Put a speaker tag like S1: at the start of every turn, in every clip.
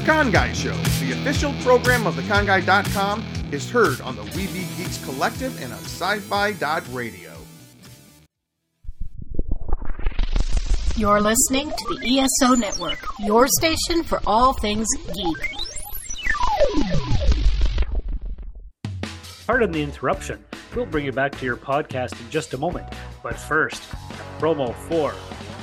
S1: The Con Guy Show, the official program of theconguy.com, is heard on the Weeby Geeks Collective and on sci-fi.radio.
S2: You're listening to the ESO Network, your station for all things geek.
S3: Pardon the interruption. We'll bring you back to your podcast in just a moment. But first, promo for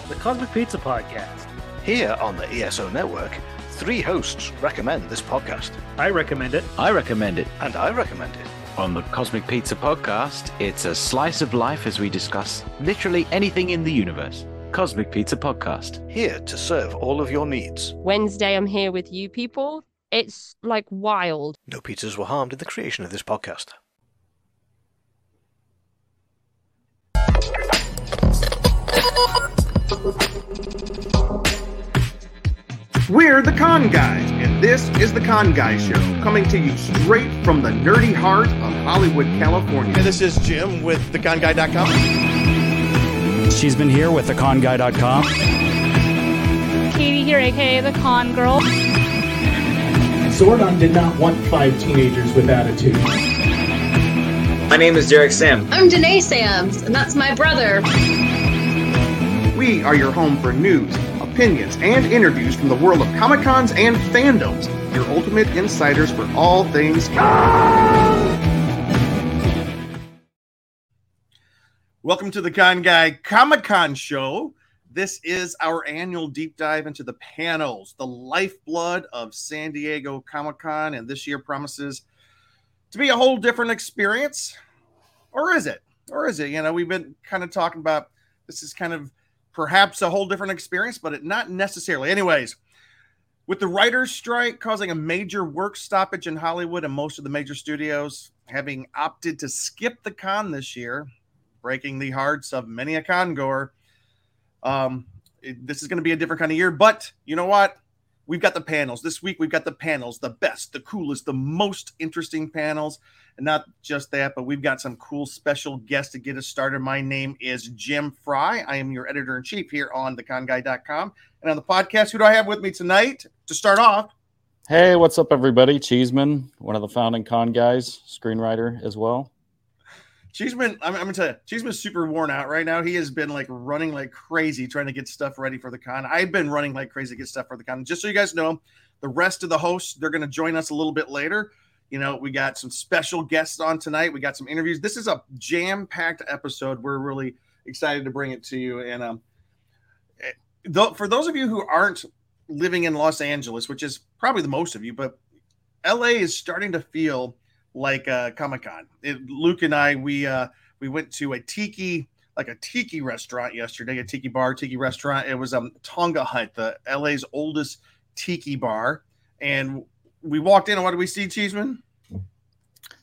S3: the Cosmic Pizza Podcast.
S4: Here on the ESO Network, three hosts recommend this podcast.
S3: I recommend it.
S5: I recommend it.
S4: And I recommend it.
S5: On the Cosmic Pizza podcast, it's a slice of life as we discuss literally anything in the universe. Cosmic Pizza podcast.
S4: Here to serve all of your needs.
S6: Wednesday, I'm here with you people. It's like wild.
S4: No pizzas were harmed in the creation of this podcast.
S1: We're the Con Guys, and this is the Con Guy Show, coming to you straight from the nerdy heart of Hollywood, California.
S7: And this is Jim with theconguy.com.
S8: She's been here with theconguy.com.
S9: Katie here, aka the Con Girl.
S10: Zordon did not want five teenagers with attitude.
S11: My name is Derek Sam.
S12: I'm Danae Sams, and that's my brother.
S1: We are your home for news, opinions, and interviews from the world of Comic Cons and fandoms. Your ultimate insiders for all things Welcome to the Con Guy Comic Con Show. This is our annual deep dive into the panels, the lifeblood of San Diego Comic Con, and this year promises to be a whole different experience. Or is it? Or is it? You know, we've been kind of talking about this is kind of perhaps a whole different experience, but it not necessarily. Anyways, with the writer's strike causing a major work stoppage in Hollywood and most of the major studios having opted to skip the con this year, breaking the hearts of many a con goer, um, this is going to be a different kind of year. But you know what? We've got the panels. This week, we've got the panels, the best, the coolest, the most interesting panels. And not just that, but we've got some cool special guests to get us started. My name is Jim Fry. I am your editor in chief here on theconguy.com. And on the podcast, who do I have with me tonight to start off?
S8: Hey, what's up, everybody? Cheeseman, one of the founding con guys, screenwriter as well.
S1: Cheeseman, I'm, I'm gonna tell you, Cheeseman's super worn out right now. He has been like running like crazy trying to get stuff ready for the con. I've been running like crazy to get stuff for the con. Just so you guys know, the rest of the hosts they're gonna join us a little bit later. You know, we got some special guests on tonight. We got some interviews. This is a jam-packed episode. We're really excited to bring it to you. And um, th- for those of you who aren't living in Los Angeles, which is probably the most of you, but LA is starting to feel like uh, Comic Con. Luke and I, we uh, we went to a tiki like a tiki restaurant yesterday, a tiki bar, tiki restaurant. It was um Tonga Hut, the LA's oldest tiki bar, and we walked in, and what did we see, Cheeseman?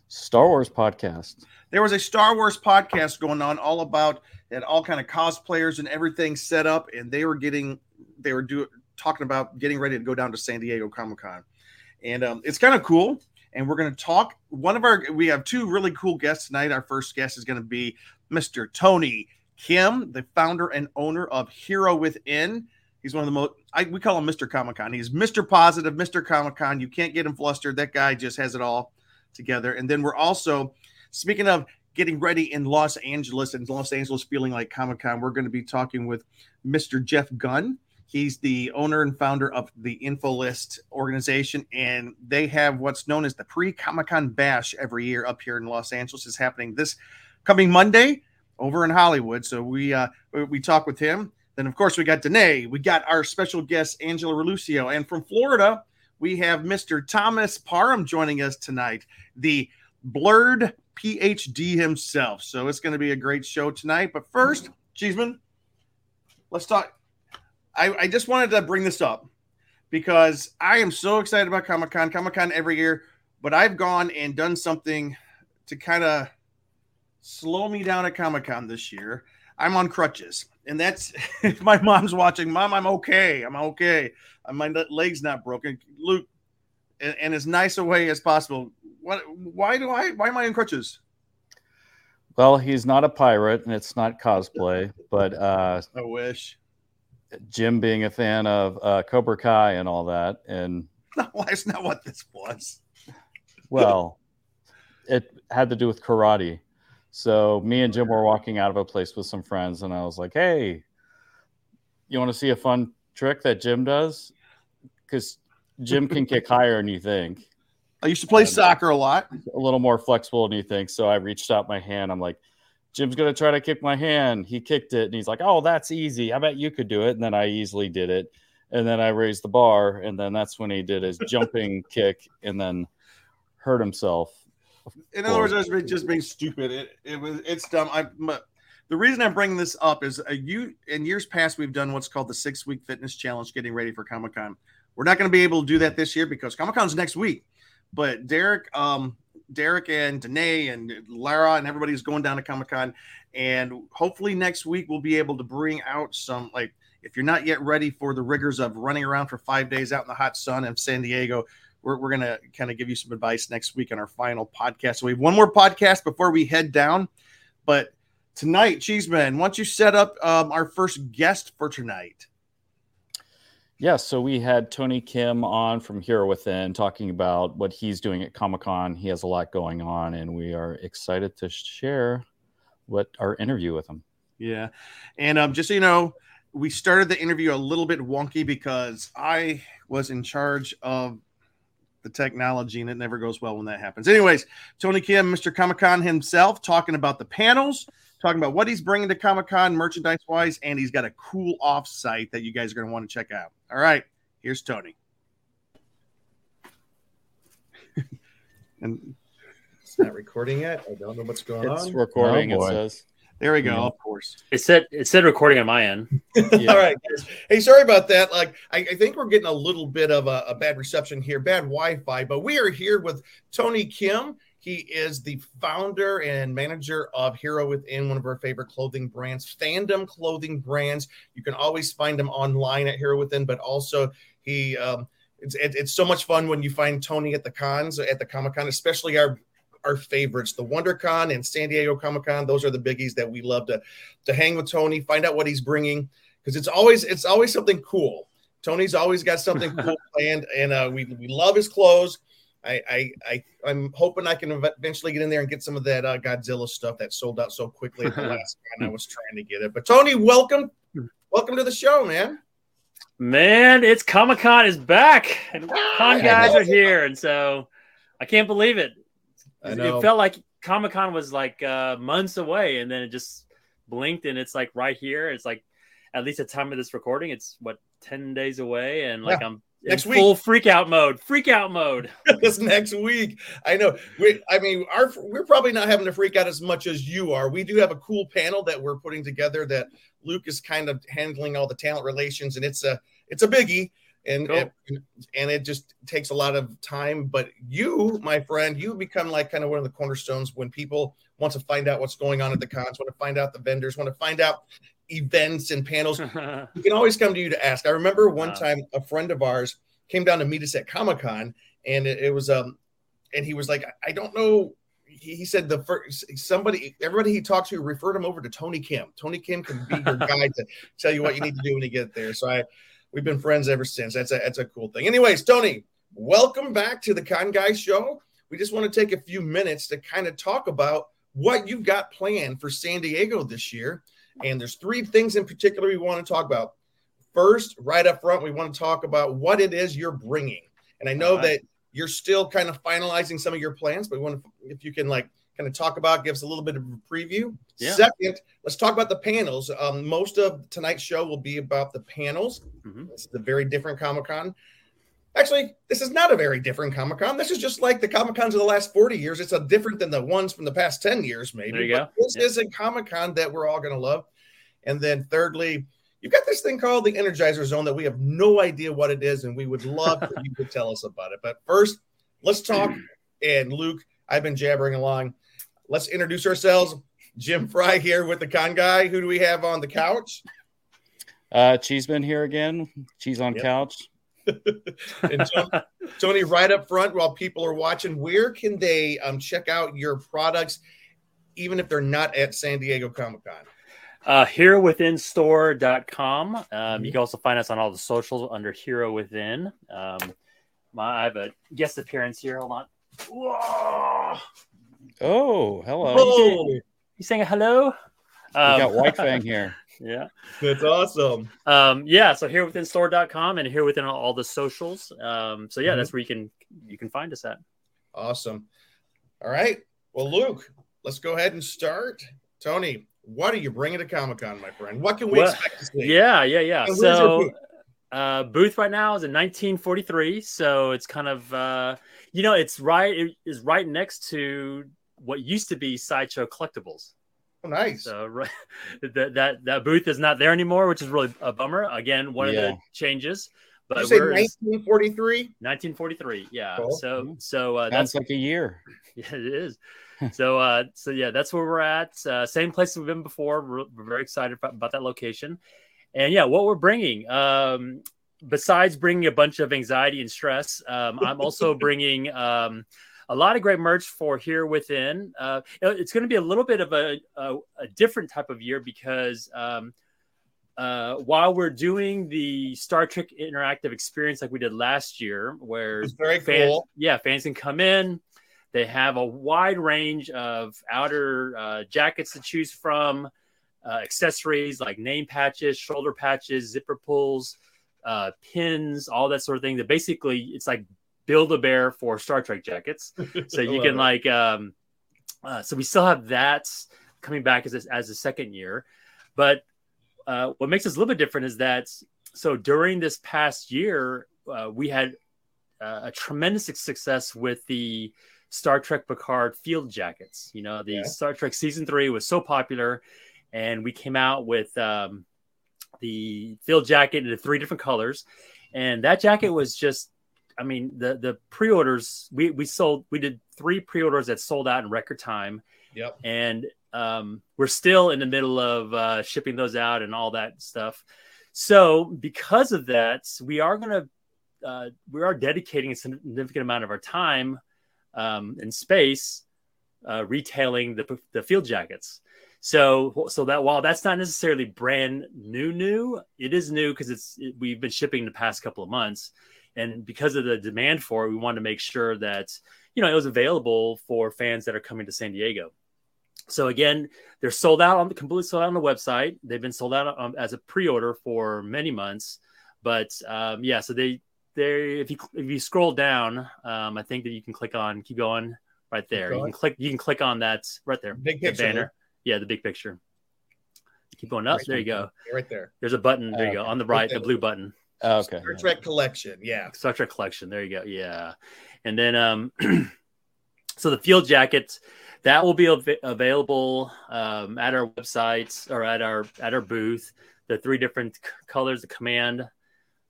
S8: Star Wars podcast.
S1: There was a Star Wars podcast going on, all about and all kind of cosplayers and everything set up, and they were getting, they were doing talking about getting ready to go down to San Diego Comic Con, and um, it's kind of cool. And we're going to talk. One of our, we have two really cool guests tonight. Our first guest is going to be Mr. Tony Kim, the founder and owner of Hero Within. He's one of the most, I, we call him Mr. Comic Con. He's Mr. Positive, Mr. Comic Con. You can't get him flustered. That guy just has it all together. And then we're also, speaking of getting ready in Los Angeles and Los Angeles feeling like Comic Con, we're going to be talking with Mr. Jeff Gunn. He's the owner and founder of the InfoList organization, and they have what's known as the pre Comic Con Bash every year up here in Los Angeles. is happening this coming Monday over in Hollywood. So we uh, we talk with him. Then of course we got Danae. We got our special guest Angela Relucio, and from Florida we have Mr. Thomas Parham joining us tonight, the blurred PhD himself. So it's going to be a great show tonight. But first, Cheeseman, let's talk. I, I just wanted to bring this up because I am so excited about Comic Con, Comic Con every year, but I've gone and done something to kind of slow me down at Comic Con this year. I'm on crutches, and that's if my mom's watching. Mom, I'm okay. I'm okay. My leg's not broken. Luke, and, and as nice a way as possible. What? Why do I? Why am I in crutches?
S8: Well, he's not a pirate, and it's not cosplay, but uh,
S1: I wish.
S8: Jim being a fan of uh, Cobra Kai and all that, and
S13: No, that's not what this was.
S8: Well, it had to do with karate. So me and Jim were walking out of a place with some friends, and I was like, "Hey, you want to see a fun trick that Jim does? Because Jim can kick higher than you think.
S13: I used to play soccer a lot.
S8: A little more flexible than you think. So I reached out my hand. I'm like, Jim's gonna try to kick my hand. He kicked it, and he's like, "Oh, that's easy. I bet you could do it." And then I easily did it, and then I raised the bar, and then that's when he did his jumping kick, and then hurt himself.
S13: In other words, I was just being stupid. It, it was it's dumb. I but the reason I'm bringing this up is a you in years past we've done what's called the six week fitness challenge, getting ready for Comic Con. We're not going to be able to do that this year because Comic Con's next week. But Derek, um, Derek and Danae and Lara and everybody's going down to Comic Con, and hopefully next week we'll be able to bring out some like if you're not yet ready for the rigors of running around for five days out in the hot sun of San Diego, we're, we're going to kind of give you some advice next week on our final podcast. So we have one more podcast before we head down. But tonight, Cheeseman, once you set up um, our first guest for tonight.
S8: Yeah, so we had Tony Kim on from Hero Within talking about what he's doing at Comic Con. He has a lot going on, and we are excited to share what our interview with him.
S13: Yeah, and um, just so you know, we started the interview a little bit wonky because I was in charge of the technology, and it never goes well when that happens. Anyways, Tony Kim, Mr. Comic Con himself, talking about the panels, talking about what he's bringing to Comic Con merchandise wise, and he's got a cool off site that you guys are going to want to check out. All right, here's Tony. and
S1: it's not recording yet. I don't know what's going
S8: it's
S1: on.
S8: It's recording.
S13: Oh,
S8: it says.
S13: There we go. Yeah. Of course.
S3: It said it said recording on my end.
S1: Yeah. All right. Guys. Hey, sorry about that. Like, I, I, think we're getting a little bit of a, a bad reception here, bad Wi-Fi. But we are here with Tony Kim. He is the founder and manager of Hero Within, one of our favorite clothing brands, fandom clothing brands. You can always find them online at Hero Within, but also he. Um, it's, it, it's so much fun when you find Tony at the cons at the Comic Con, especially our our favorites, the WonderCon and San Diego Comic Con. Those are the biggies that we love to to hang with Tony, find out what he's bringing because it's always it's always something cool. Tony's always got something cool planned, and uh, we we love his clothes. I, I I I'm hoping I can eventually get in there and get some of that uh, Godzilla stuff that sold out so quickly at the last con. I was trying to get it, but Tony, welcome, welcome to the show, man.
S3: Man, it's Comic Con is back, and con guys are here, and so I can't believe it. It felt like Comic Con was like uh, months away, and then it just blinked, and it's like right here. It's like at least at time of this recording, it's what ten days away, and like yeah. I'm
S1: next
S3: week. full freak out mode freak out mode.
S1: This next week. I know. We i mean our we're probably not having to freak out as much as you are. We do have a cool panel that we're putting together that luke is kind of handling all the talent relations and it's a it's a biggie and
S3: Cool.
S1: it, and it just takes a lot of time. But you my friend you become like kind of one of the cornerstones when people want to find out what's going on at the cons want to find out the vendors want to find out events and panels you can always come to you to ask. I remember one
S3: Wow.
S1: time a friend of ours came down to meet us at Comic Con, and it, it was um, and he was like, I don't know. He, he said the first somebody, everybody he talked to referred him over to Tony Kim. Tony Kim can be your guide to tell you what you need to do when you get there. So I, we've been friends ever since. That's a that's a cool thing. Anyways, Tony, welcome back to the Con Guy Show. We just want to take a few minutes to kind of talk about what you've got planned for San Diego this year. And there's three things in particular we want to talk about. First, right up front, we want to talk about what it is you're bringing. And I know
S3: right.
S1: that you're still kind of finalizing some of your plans, but we want to, if you can like kind of talk about, give us a little bit of a preview.
S3: Yeah.
S1: Second, let's talk about the panels. Um, most of tonight's show will be about the panels.
S3: Mhm.
S1: This is a very different Comic Con. Actually, this is not a very different Comic Con. This is just like the Comic Cons of the last 40 years. It's a different than the ones from the past 10 years, maybe.
S3: There you
S1: But
S3: go.
S1: This
S3: Yeah.
S1: is a Comic Con that we're all going to love. And then thirdly, you've got this thing called the Energizer Zone that we have no idea what it is, and we would love for you to tell us about it. But first, let's talk. And Luke, I've been jabbering along. Let's introduce ourselves. Jim Fry here with the con guy. Who do we have on the couch?
S8: Uh, Cheeseman here again. Cheese on
S1: Yep.
S8: couch.
S1: And Tony, Tony, right up front, while people are watching, where can they um, check out your products, even if they're not at San Diego Comic Con?
S3: uh herowithinstore.com um, you can also find us on all the socials under hero within um, my I have a guest appearance here. Hold on. Whoa.
S8: Oh, hello.
S3: You saying hello?
S8: We got White Fang here.
S3: Yeah.
S7: that's awesome.
S3: Um, yeah. So Hero Within store.com and Hero Within all, the socials. Um, so yeah,
S7: Mhm.
S3: that's where you can you can find us at.
S7: Awesome. All right. Well, Luke, let's go ahead and start. Tony, what are you bringing to Comic Con, my friend? What can we
S3: Well,
S7: expect to see?
S3: Yeah, yeah, yeah. So
S7: booth?
S3: uh booth right now is in 1943. So it's kind of uh you know, it's right it is right next to what used to be sideshow collectibles.
S7: Oh, nice.
S3: So right, that that that booth is not there anymore, which is really a bummer. Again, one of the changes. But
S7: Did you say 1943?
S3: 1943. Yeah.
S7: Cool.
S3: So so uh, that's
S8: like a year.
S3: yeah, it is. so uh so yeah, that's where we're at. Uh, same place we've been before. We're, we're very excited about, about that location. And yeah, what we're bringing um besides bringing a bunch of anxiety and stress, um, I'm also bringing um, a lot of great merch for Hero Within. Uh, it's going to be a little bit of a, a, a different type of year because um, uh, while we're doing the Star Trek interactive experience like we did last year, where
S7: It's very
S3: fans,
S7: cool.
S3: yeah, fans can come in. They have a wide range of outer uh, jackets to choose from, uh, accessories like name patches, shoulder patches, zipper pulls, uh, pins, all that sort of thing. That basically it's like build a bear for Star Trek jackets. So you can like, um, uh, so we still have that coming back as a, as a second year, but uh, what makes us a little bit different is that so during this past year uh, we had uh, a tremendous success with the Star Trek Picard field jackets. You know, the
S7: Yeah.
S3: Star Trek season three was so popular, and we came out with um, the field jacket in three different colors, and that jacket was just. I mean, the the pre-orders we we sold we did three pre-orders that sold out in record time
S7: Yep.
S3: and um, we're still in the middle of uh, shipping those out and all that stuff. So because of that, we are going to uh, we are dedicating a significant amount of our time um, and space uh, retailing the the field jackets. So so that while that's not necessarily brand new new, it is new because it's it, we've been shipping the past couple of months, and because of the demand for it, we wanted to make sure that you know it was available for fans that are coming to San Diego. So again, they're sold out on the completely sold out on the website. They've been sold out um, as a pre-order for many months, but um, yeah. So they they if you if you scroll down, um, I think that you can click on keep going right there. You can click you can click on that right there.
S7: Big
S3: the
S7: picture,
S3: banner.
S7: Luke.
S3: Yeah, the big picture. Keep going up. There you go.
S7: Right there.
S3: There's a button. There you go on the right, the blue button.
S8: Oh, okay.
S7: Star Trek collection. Yeah.
S3: Star Trek collection. There you go. Yeah. And then um so the field jackets that will be av- available um, at our website or at our at our booth. The three different c- colors: the command,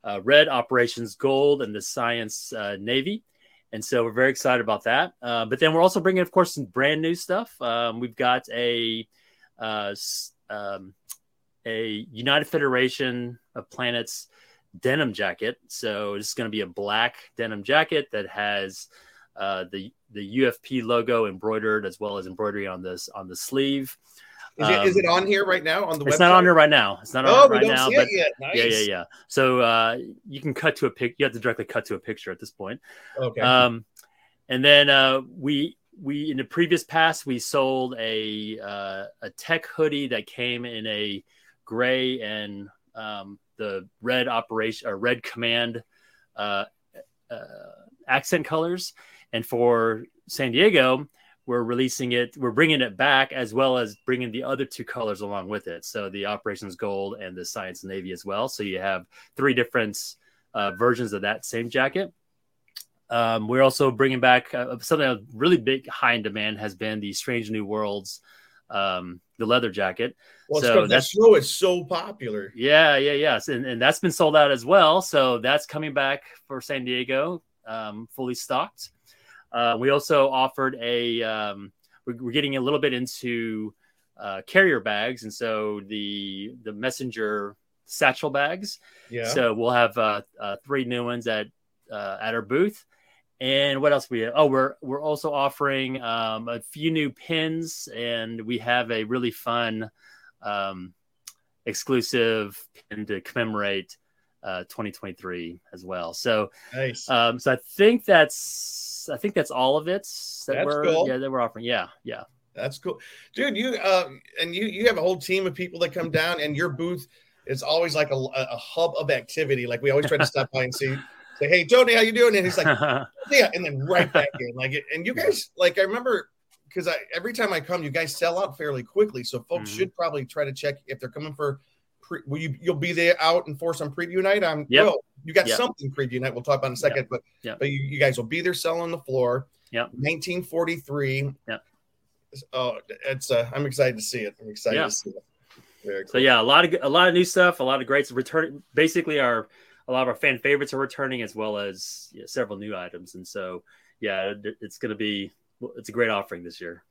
S3: uh, red operations gold, and the science uh, navy. And so we're very excited about that. Uh, but then we're also bringing, of course, some brand new stuff. Um, we've got a uh, um, a United Federation of Planets denim jacket. So it's going to be a black denim jacket that has uh, the the UFP logo embroidered as well as embroidery on this on the sleeve.
S7: Is, it, is
S3: Um,
S7: it on here right now on the
S3: it's
S7: website?
S3: not on here right now. It's not on
S7: Oh,
S3: it
S7: we
S3: right
S7: don't
S3: now.
S7: see
S3: but
S7: it yet.
S3: yeah, yeah, yeah. So uh, you can cut to a pic. You have to directly cut to a picture at this point.
S7: Okay.
S3: Um, and then uh, we we in the previous past we sold a uh, a tech hoodie that came in a gray and um, the red operation or red command uh, uh, accent colors. And for San Diego, we're releasing it. We're bringing it back as well as bringing the other two colors along with it. So the operations gold and the science navy as well. So you have three different uh, versions of that same jacket. Um, we're also bringing back uh, something really big, high in demand has been the Strange New Worlds, um, the leather jacket.
S7: well,
S3: so
S7: that show is so popular.
S3: yeah, yeah, yes, and, and that's been sold out as well. So that's coming back for San Diego, um, fully stocked. Uh, we also offered a. Um, we're, we're getting a little bit into uh, carrier bags, and so the the messenger satchel bags.
S7: Yeah.
S3: So we'll have uh, uh, three new ones at uh, at our booth. And what else we have? Oh, we're we're also offering um, a few new pins, and we have a really fun um, exclusive pin to commemorate uh, 2023 as well. So
S1: nice.
S3: Um, so I think that's I think that's all of it that
S1: That's
S3: we're
S1: cool.
S3: yeah that we're offering. Yeah, yeah.
S1: That's cool, dude. You uh, and you you have a whole team of people that come down, and your booth is always like a, a hub of activity. Like we always try to stop by and see, say, "Hey, Tony, how you doing?" And he's like, "Yeah," and then right back in. Like, and you guys, like, I remember because I every time I come, you guys sell out fairly quickly. So folks
S3: Mhm.
S1: should probably try to check if they're coming for. Pre, will you you'll be there out and for some preview night? I'm
S3: Yep.
S1: well, you got
S3: Yep.
S1: something preview night. We'll talk about in a second, but
S3: Yep.
S1: but you, you guys will be there selling the floor.
S3: Yeah.
S1: 1943.
S3: Yeah.
S1: Oh, it's uh, I'm excited to see it. I'm excited
S3: Yeah.
S1: to see it. Cool.
S3: So yeah, a lot of a lot of new stuff, a lot of great return. Basically, our a lot of our fan favorites are returning, as well as yeah, several new items. And so yeah, it- it's going to be it's a great offering this year.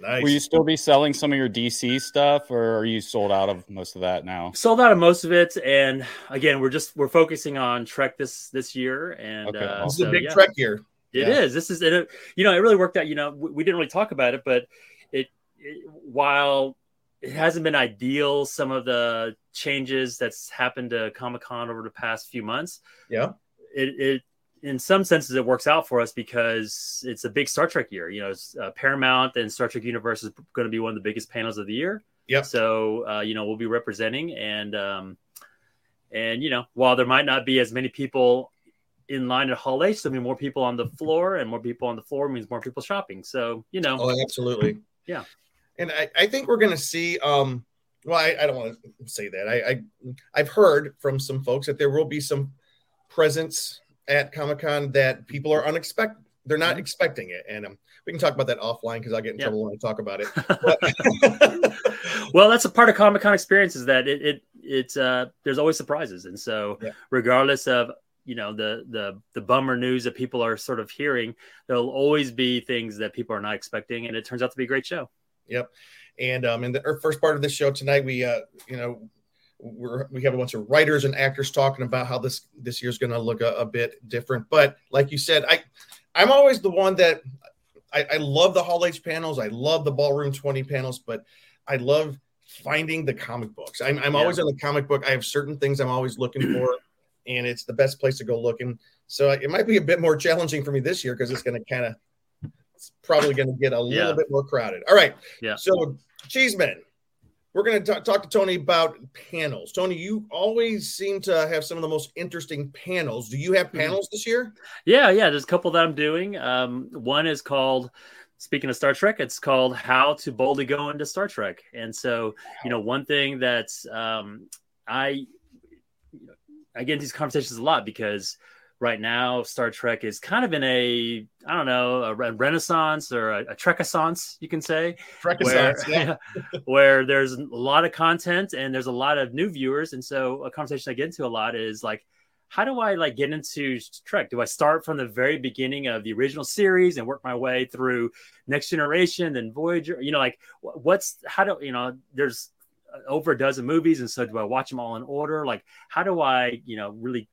S1: Nice.
S8: Will you still be selling some of your DC stuff, or are you sold out of most of that now?
S3: Sold out of most of it, and again, we're just we're focusing on Trek this this year, and
S8: Okay,
S3: uh,
S1: This is a big
S3: yeah.
S1: Trek year.
S3: It
S1: Yeah.
S3: is. This is it. You know, it really worked out. You know, we, we didn't really talk about it, but it, it while it hasn't been ideal, some of the changes that's happened to Comic Con over the past few months.
S1: Yeah.
S3: It, it in some senses it works out for us because it's a big Star Trek year. You know, it's, uh, Paramount and Star Trek Universe is going to be one of the biggest panels of the year.
S1: Yeah.
S3: So uh, you know we'll be representing and um, and you know while there might not be as many people in line at Hall H, there'll be more people on the floor, and more people on the floor means more people shopping. So you know,
S1: Oh, absolutely.
S3: Yeah.
S1: And I, I think we're gonna see um well, I, I don't want to say that. I, I I've heard from some folks that there will be some presence at Comic Con that people are unexpected. They're not expecting it, and um, we can talk about that offline because I get in
S3: Yeah.
S1: trouble when I talk about it. But,
S3: well, that's a part of Comic Con experience is that it it it's uh there's always surprises, and so
S1: Yeah.
S3: regardless of you know the the the bummer news that people are sort of hearing, there'll always be things that people are not expecting, and it turns out to be a great show.
S1: Yep. And um, in the first part of this show tonight, we uh, you know, we're we have a bunch of writers and actors talking about how this this year's going to look a, a bit different. But like you said, I I'm always the one that I, I love the Hall H panels. I love the Ballroom 20 panels, but I love finding the comic books. I'm, I'm
S3: Yeah.
S1: always in the comic book. I have certain things I'm always looking for, and it's the best place to go looking. So it might be a bit more challenging for me this year because it's going to kind of, it's probably going to get a little
S3: Yeah.
S1: bit more crowded. All right.
S3: Yeah.
S1: So, Cheeseman, we're going to talk to Tony about panels. Tony, you always seem to have some of the most interesting panels. Do you have
S3: Mm-hmm.
S1: panels this year?
S3: Yeah, yeah. There's a couple that I'm doing. Um, one is called, speaking of Star Trek, it's called "How to Boldly Go into Star Trek." And so, you know, one thing that's um, I I get into these conversations a lot because right now Star Trek is kind of in a I don't know a renaissance or a, a you can say, where
S1: yeah.
S3: where there's a lot of content and there's a lot of new viewers, and so a conversation I get into a lot is like how do I like get into Trek? Do I start from the very beginning of the original series and work my way through Next Generation, then Voyager? You know, like what's how do you know? There's uh, over a dozen movies, and so do I watch them all in order? Like, how do I you know really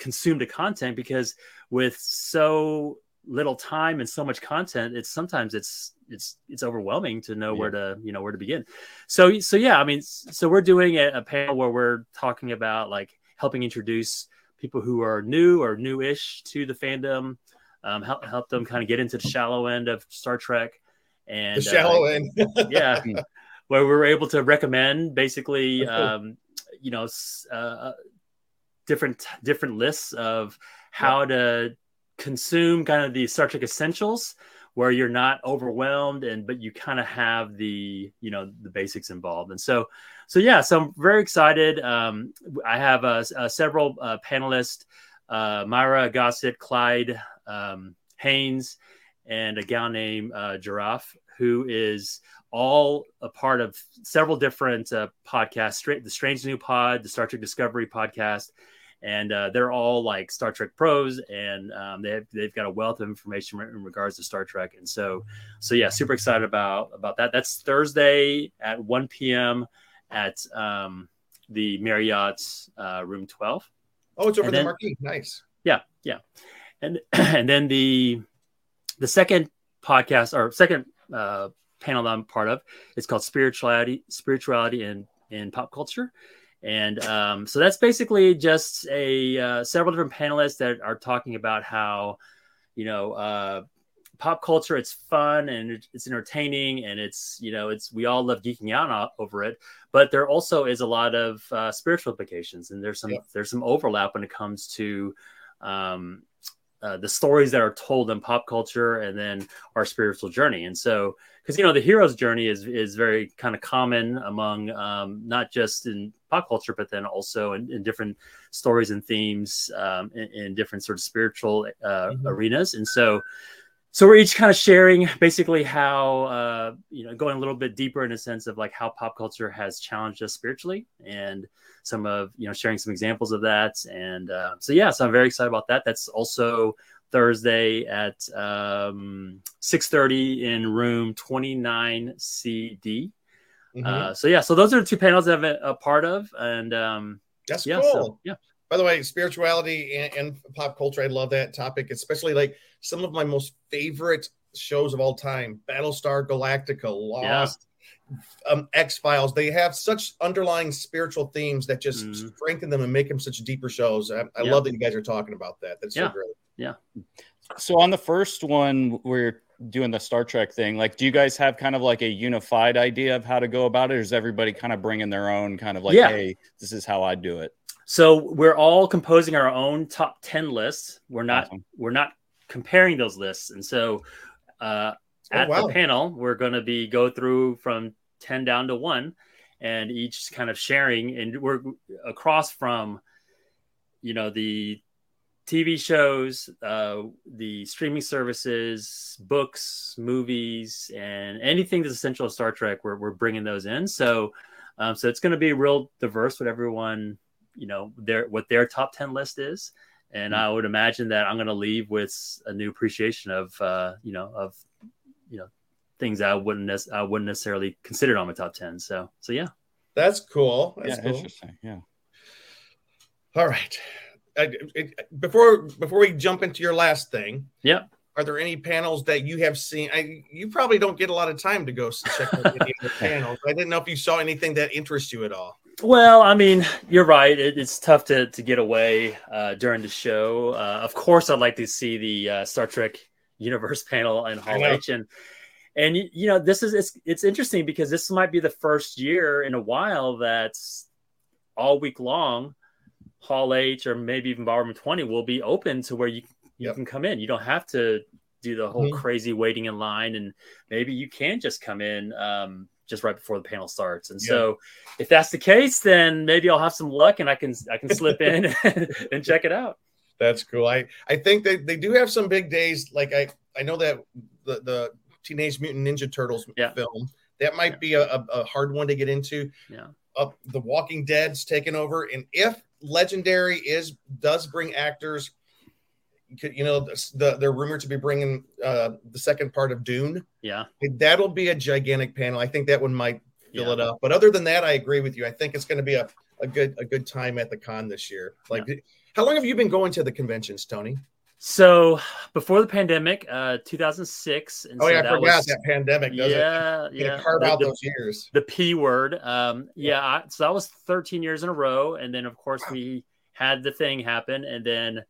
S3: consume the content? Because with so little time and so much content, it's sometimes it's it's it's overwhelming to know where to you know where to begin. So so yeah, I mean, so we're doing a, a panel where we're talking about like helping introduce people who are new or newish to the fandom, um, help help them kind of get into the shallow end of Star Trek, and
S1: The shallow
S3: uh,
S1: end.
S3: yeah, where we're able to recommend basically, um, you know, uh, different different lists of how to consume kind of the Star Trek essentials, where you're not overwhelmed and but you kind of have the you know the basics involved, and so so yeah, so I'm very excited. Um, I have uh, uh, several uh, panelists: uh, Myra Gossett, Clyde um, Haynes, and a gal named uh, Giraffe, who is all a part of several different uh, podcasts, straight the Strange New Pod, the Star Trek Discovery podcast, and uh, they're all like Star Trek pros, and um, they have, they've got a wealth of information in regards to Star Trek, and so so yeah, super excited about about that. That's Thursday at 1 p.m. at um, the Marriott uh, room 12.
S1: Oh, it's over
S3: And
S1: the
S3: then-
S1: Marquis. Nice.
S3: Yeah, yeah, and and then the the second podcast or second uh, panel that I'm part of is called spirituality, spirituality in in pop culture, And um, so that's basically just a uh, several different panelists that are talking about how, you know, uh, pop culture it's fun and it's entertaining and it's you know it's we all love geeking out over it but there also is a lot of uh, spiritual implications and there's some yeah. there's some overlap when it comes to um, uh, the stories that are told in pop culture and then our spiritual journey and so because you know the hero's journey is is very kind of common among um, not just in pop culture but then also in, in different stories and themes um, in, in, different sort of spiritual uh, mm-hmm. arenas. And so so we're each kind of sharing basically how uh, you know going a little bit deeper in a sense of like how pop culture has challenged us spiritually and some of you know sharing some examples of that. And uh, so yeah so i'm very excited about that. That's also thursday at um, 6.30 in room 29 cd mm-hmm. uh, so yeah so those are the two panels that i'm a part of and um,
S1: that's
S3: yeah,
S1: cool
S3: so, yeah
S1: by the way, spirituality and, and, pop culture, I love that topic, especially like some of my most favorite shows of all time Battlestar Galactica, Lost, yeah. um, X Files. They have such underlying spiritual themes that just mm. strengthen them and make them such deeper shows. I, I yeah. love that you guys are talking about that. That's
S3: yeah.
S1: so great.
S3: Yeah.
S8: So on the first one, we're doing the Star Trek thing. Like, do you guys have kind of like a unified idea of how to go about it? Or is everybody kind of bringing their own kind of like, yeah. hey, this is how I do it?
S3: So we're all composing our own top 10 lists. We're not awesome. we're not comparing those lists. And so uh, oh, at wow. the panel, we're going to be go through from 10 down to 1 and each kind of sharing and we're across from you know the TV shows, uh, the streaming services, books, movies, and anything that's essential to Star Trek, we're, we're bringing those in. So, um, so it's going to be real diverse what everyone you know their what their top 10 list is. And mm-hmm. i would imagine that i'm going to leave with a new appreciation of uh you know of you know things i wouldn't ne- i wouldn't necessarily consider on my top 10 so so yeah.
S1: That's cool. That's
S8: yeah,
S1: cool.
S8: interesting. Yeah.
S1: All right. it, before before we jump into your last thing
S3: yeah
S1: are there any panels that you have seen? I, you probably don't get a lot of time to go check out any of the panels. I didn't know if you saw anything that interests you at all.
S3: Well, I mean, you're right. It, it's tough to, to get away uh, during the show. Uh, of course, I'd like to see the uh, Star Trek Universe panel in Hall H, and and you know, this is it's it's interesting because this might be the first year in a while that's all week long. Hall H or maybe even Ballroom 20 will be open to where you you yep. can come in. You don't have to do the whole mm-hmm. crazy waiting in line, and maybe you can just come in. Um, just right before the panel starts. And yeah. so if that's the case, then maybe I'll have some luck and I can I can slip in and check it out.
S1: That's cool. I I think they, they do have some big days. Like I I know that the the Teenage Mutant Ninja Turtles
S3: yeah.
S1: film that might yeah. be a, a, hard one to get into.
S3: Yeah.
S1: Uh, the Walking Dead's taken over, and if Legendary is does bring actors you know, the, they're rumored to be bringing uh, the second part of Dune.
S3: Yeah,
S1: that'll be a gigantic panel. I think that one might fill yeah. it up. But other than that, I agree with you. I think it's going to be a, a good a good time at the con this year. Like, yeah. how long have you been going to the conventions, Tony?
S3: So before the pandemic, uh, 2006.
S1: And oh so yeah, I forgot was, that pandemic.
S3: yeah,
S1: it?
S3: yeah.
S1: Carve the, out those years.
S3: The P word. Um, yeah. yeah I, so that was 13 years in a row, and then of course wow. we had the thing happen, and then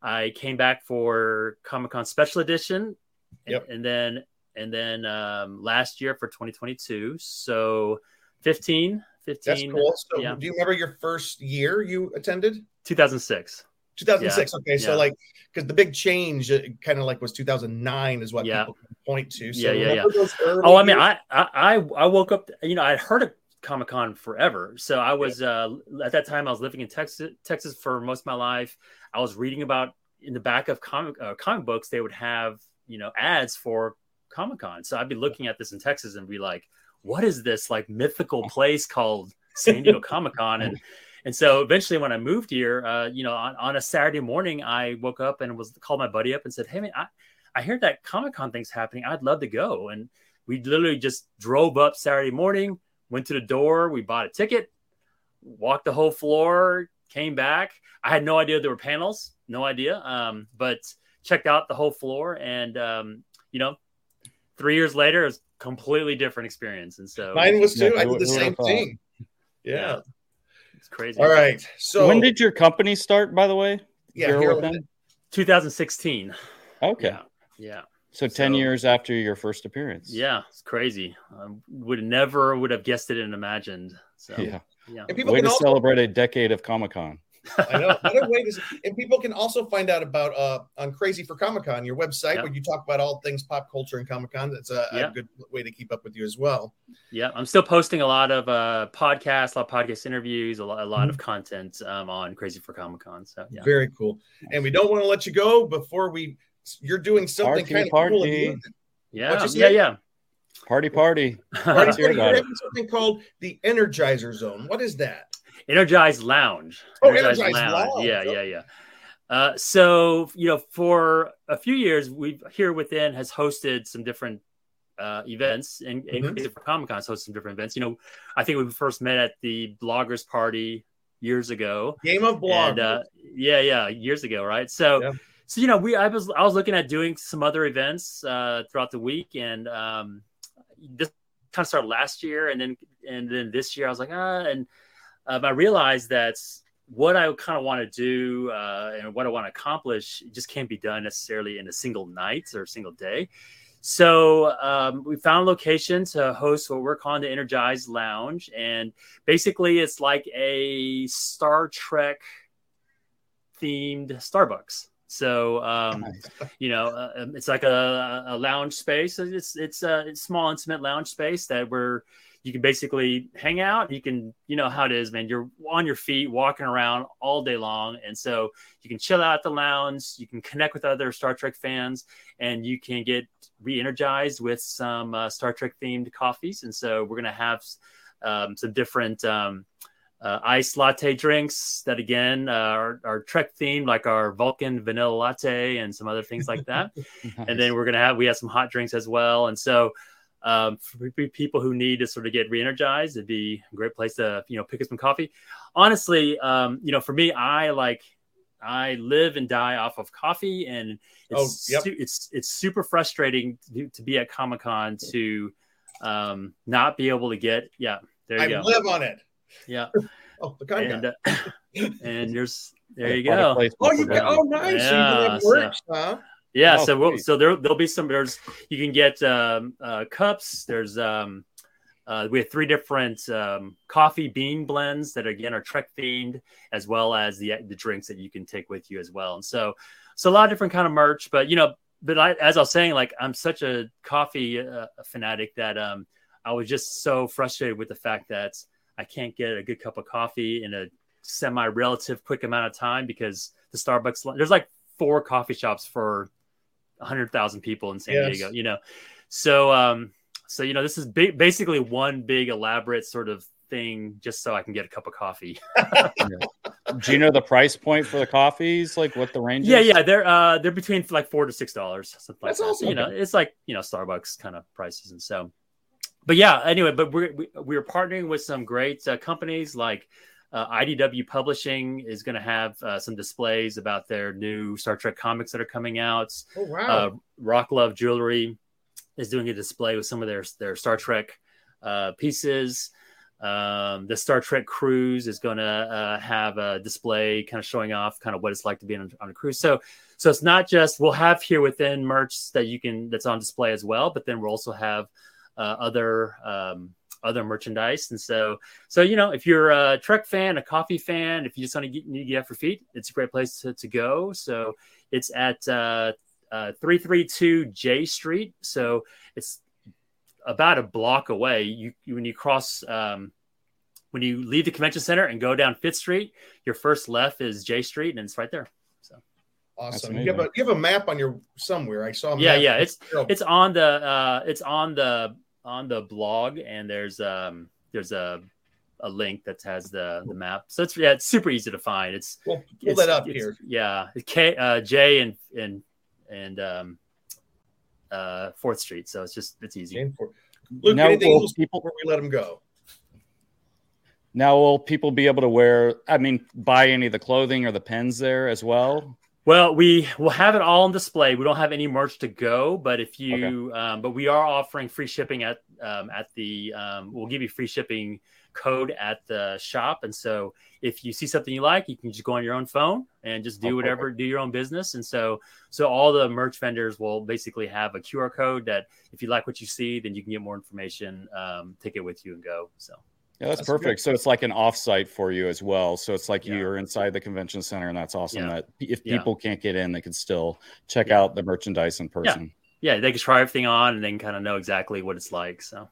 S3: I came back for Comic Con Special Edition, and,
S1: yep.
S3: and then and then um, last year for 2022. So 15, 15.
S1: That's cool. So yeah. do you remember your first year you attended?
S3: 2006.
S1: 2006. Yeah. Okay, so yeah. like because the big change kind of like was 2009 is what yeah. people point to.
S3: So yeah, yeah, yeah. Oh, I mean, I, I I woke up. You know, I'd heard of Comic Con forever. So I was uh, at that time I was living in Texas, Texas for most of my life. I was reading about in the back of comic uh, comic books they would have you know ads for Comic Con. So I'd be looking at this in Texas and be like, what is this like mythical place called San Diego Comic Con? And and so eventually when I moved here, uh, you know, on, on a Saturday morning, I woke up and was called my buddy up and said, Hey man, I, I heard that Comic Con thing's happening. I'd love to go. And we literally just drove up Saturday morning, went to the door, we bought a ticket, walked the whole floor, came back. I had no idea there were panels, no idea. Um, but checked out the whole floor, and um, you know, three years later, it it's completely different experience. And so
S1: mine was too. Yeah, I did the same thing. Yeah.
S3: It's crazy.
S7: All right. So
S8: when did your company start, by the way?
S7: Yeah,
S8: Hero
S7: Hero
S8: Within?
S3: 2016.
S8: Okay.
S3: Yeah. Yeah.
S8: So 10 years after your first appearance.
S3: Yeah, it's crazy. I would never would have guessed it and imagined. So
S8: Yeah.
S3: yeah.
S7: And people
S8: Way
S7: can
S8: to
S7: also
S8: celebrate a decade of Comic Con.
S7: I know. What a way to, and people can also find out about uh, on Crazy for Comic Con, your website,
S3: Yeah.
S7: where you talk about all things pop culture and Comic Con. That's a,
S3: Yeah.
S7: a good way to keep up with you as well.
S3: Yeah, I'm still posting a lot of uh, podcasts, a lot of podcast interviews, a lot, a lot
S7: Mm-hmm.
S3: of content um, on Crazy for Comic Con. So yeah,
S7: Very cool. And we don't want to let you go before we. You're doing something
S8: Party,
S7: kind of cool.
S8: party.
S7: new.
S3: yeah,
S7: What'd
S3: yeah, yeah.
S8: Party, party.
S7: party, party. You're
S8: it.
S7: having something called the Energizer Zone. What is that?
S3: Energized Lounge.
S7: Oh, Energized Lounge.
S3: Yeah, yeah, yeah. Uh, so you know, for a few years, we've Hero Within has hosted some different uh, events, and,
S7: Mhm.
S3: For Comic Con has hosted some different events. You know, I think we first met at the Bloggers Party years ago.
S7: Game of Bloggers.
S3: And, uh, yeah, yeah, years ago, right? So,
S7: Yeah.
S3: so you know, we I was I was looking at doing some other events uh, throughout the week, and um, this kind of started last year, and then and then this year I was like, ah, and um, I realized that what I kind of want to do uh, and what I want to accomplish just can't be done necessarily in a single night or a single day. So um, we found a location to host what we're calling the Energized Lounge, and basically it's like a Star Trek themed Starbucks. So um, you know, uh, um, it's like a, a lounge space. It's it's a small, intimate lounge space that where you can basically hang out. You can you know how it is, man. You're on your feet, walking around all day long, and so you can chill out at the lounge. You can connect with other Star Trek fans, and you can get re-energized with some uh, Star Trek themed coffees. And so we're gonna have um, some different. Um, uh, iced latte drinks that again uh, are, are Trek themed, like our Vulcan vanilla latte and some other things like that. And then we're gonna have we have some hot drinks as well. And so um, for people who need to sort of get re-energized, it'd be a great place to you know pick up some coffee. Honestly, um, you know, for me, I like I live and die off of coffee, and it's
S7: Oh, yep.
S3: su- it's it's super frustrating to, to be at Comic Con to um, not be able to get yeah. There you
S7: I
S3: go.
S7: live on it.
S3: Yeah.
S7: Oh, the
S3: and,
S7: guy.
S3: uh, and there's there you go.
S7: Oh, you
S8: them.
S7: oh nice. so you
S3: Yeah,
S7: can have
S3: so-
S7: merch, huh?
S3: Yeah,
S8: Oh,
S3: so we'll, so there there'll be some there's you can get um, uh, cups. There's um, uh, we have three different um, coffee bean blends that again are Trek themed, as well as the the drinks that you can take with you as well. And so so a lot of different kind of merch. But you know, but I, as I was saying, like I'm such a coffee uh, fanatic that um, I was just so frustrated with the fact that I can't get a good cup of coffee in a semi relative quick amount of time because the Starbucks there's like four coffee shops for 100,000 people in San
S7: Yes.
S3: Diego, you know. So um so you know this is big, basically one big elaborate sort of thing just so I can get a cup of coffee.
S8: Do you know the price point for the coffees? Like what the range
S3: yeah,
S8: is?
S3: yeah, they're uh they're between like 4 to 6 dollars something like
S7: That's
S3: that. So, you know, it's like, you know, Starbucks kind of prices and so but yeah, anyway, but we're we, we're partnering with some great uh, companies like uh, IDW Publishing is going to have uh, some displays about their new Star Trek comics that are coming out.
S7: Oh wow.
S3: Uh, Rock Love Jewelry is doing a display with some of their their Star Trek uh, pieces. Um, the Star Trek cruise is going to uh, have a display, kind of showing off kind of what it's like to be on, on a cruise. So, so it's not just we'll have Hero Within merch that you can that's on display as well, but then we'll also have uh, other um, other merchandise. And so, so you know, if you're a Trek fan, a coffee fan, if you just want to get, need to get off your feet, it's a great place to, to go. So it's at uh, uh, 332 J Street. So it's about a block away. You, you when you cross um, when you leave the convention center and go down Fifth Street, your first left is J Street, and it's right there. So
S7: awesome. You have a you have a map on your somewhere. I saw. A
S3: yeah,
S7: map.
S3: yeah, it's it's on the uh, it's on the on the blog, and there's um there's a a link that has the the map. So it's yeah, it's super easy to find. It's
S7: Pull, pull
S3: it's-
S7: that up here.
S3: Yeah, K uh, J and and and um uh Fourth Street. So it's just it's easy.
S7: Jane Ford. Luke,
S8: Now,
S7: anything
S8: will
S7: else
S8: people-
S7: before we let him go?
S8: Now will people be able to wear I mean buy any of the clothing or the pens there as well?
S3: Well, we will have it all on display. We don't have any merch to go, but if you, um, but we are offering free shipping at um, at the. Um, we'll give you free shipping code at the shop, and so if you see something you like, you can just go on your own phone and just do oh, whatever, do your own business. And so, so all the merch vendors will basically have a QR code that if you like what you see, then you can get more information, um, take it with you and go. So.
S8: Yeah, that's, that's perfect. Good. So it's like an offsite for you as well. So it's like yeah. you're inside the convention center, and that's awesome. Yeah. That if people yeah. can't get in, they can still check out the merchandise in person.
S3: Yeah. they can try everything on, and then kind of know exactly what it's like. So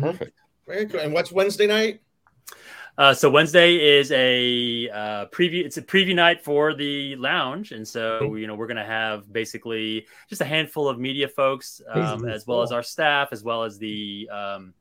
S8: perfect.
S1: Very good. And what's Wednesday night?
S3: Uh, so Wednesday is a uh, preview. It's a preview night for the lounge, and so you know we're going to have basically just a handful of media folks, um, as well as our staff, as well as the um,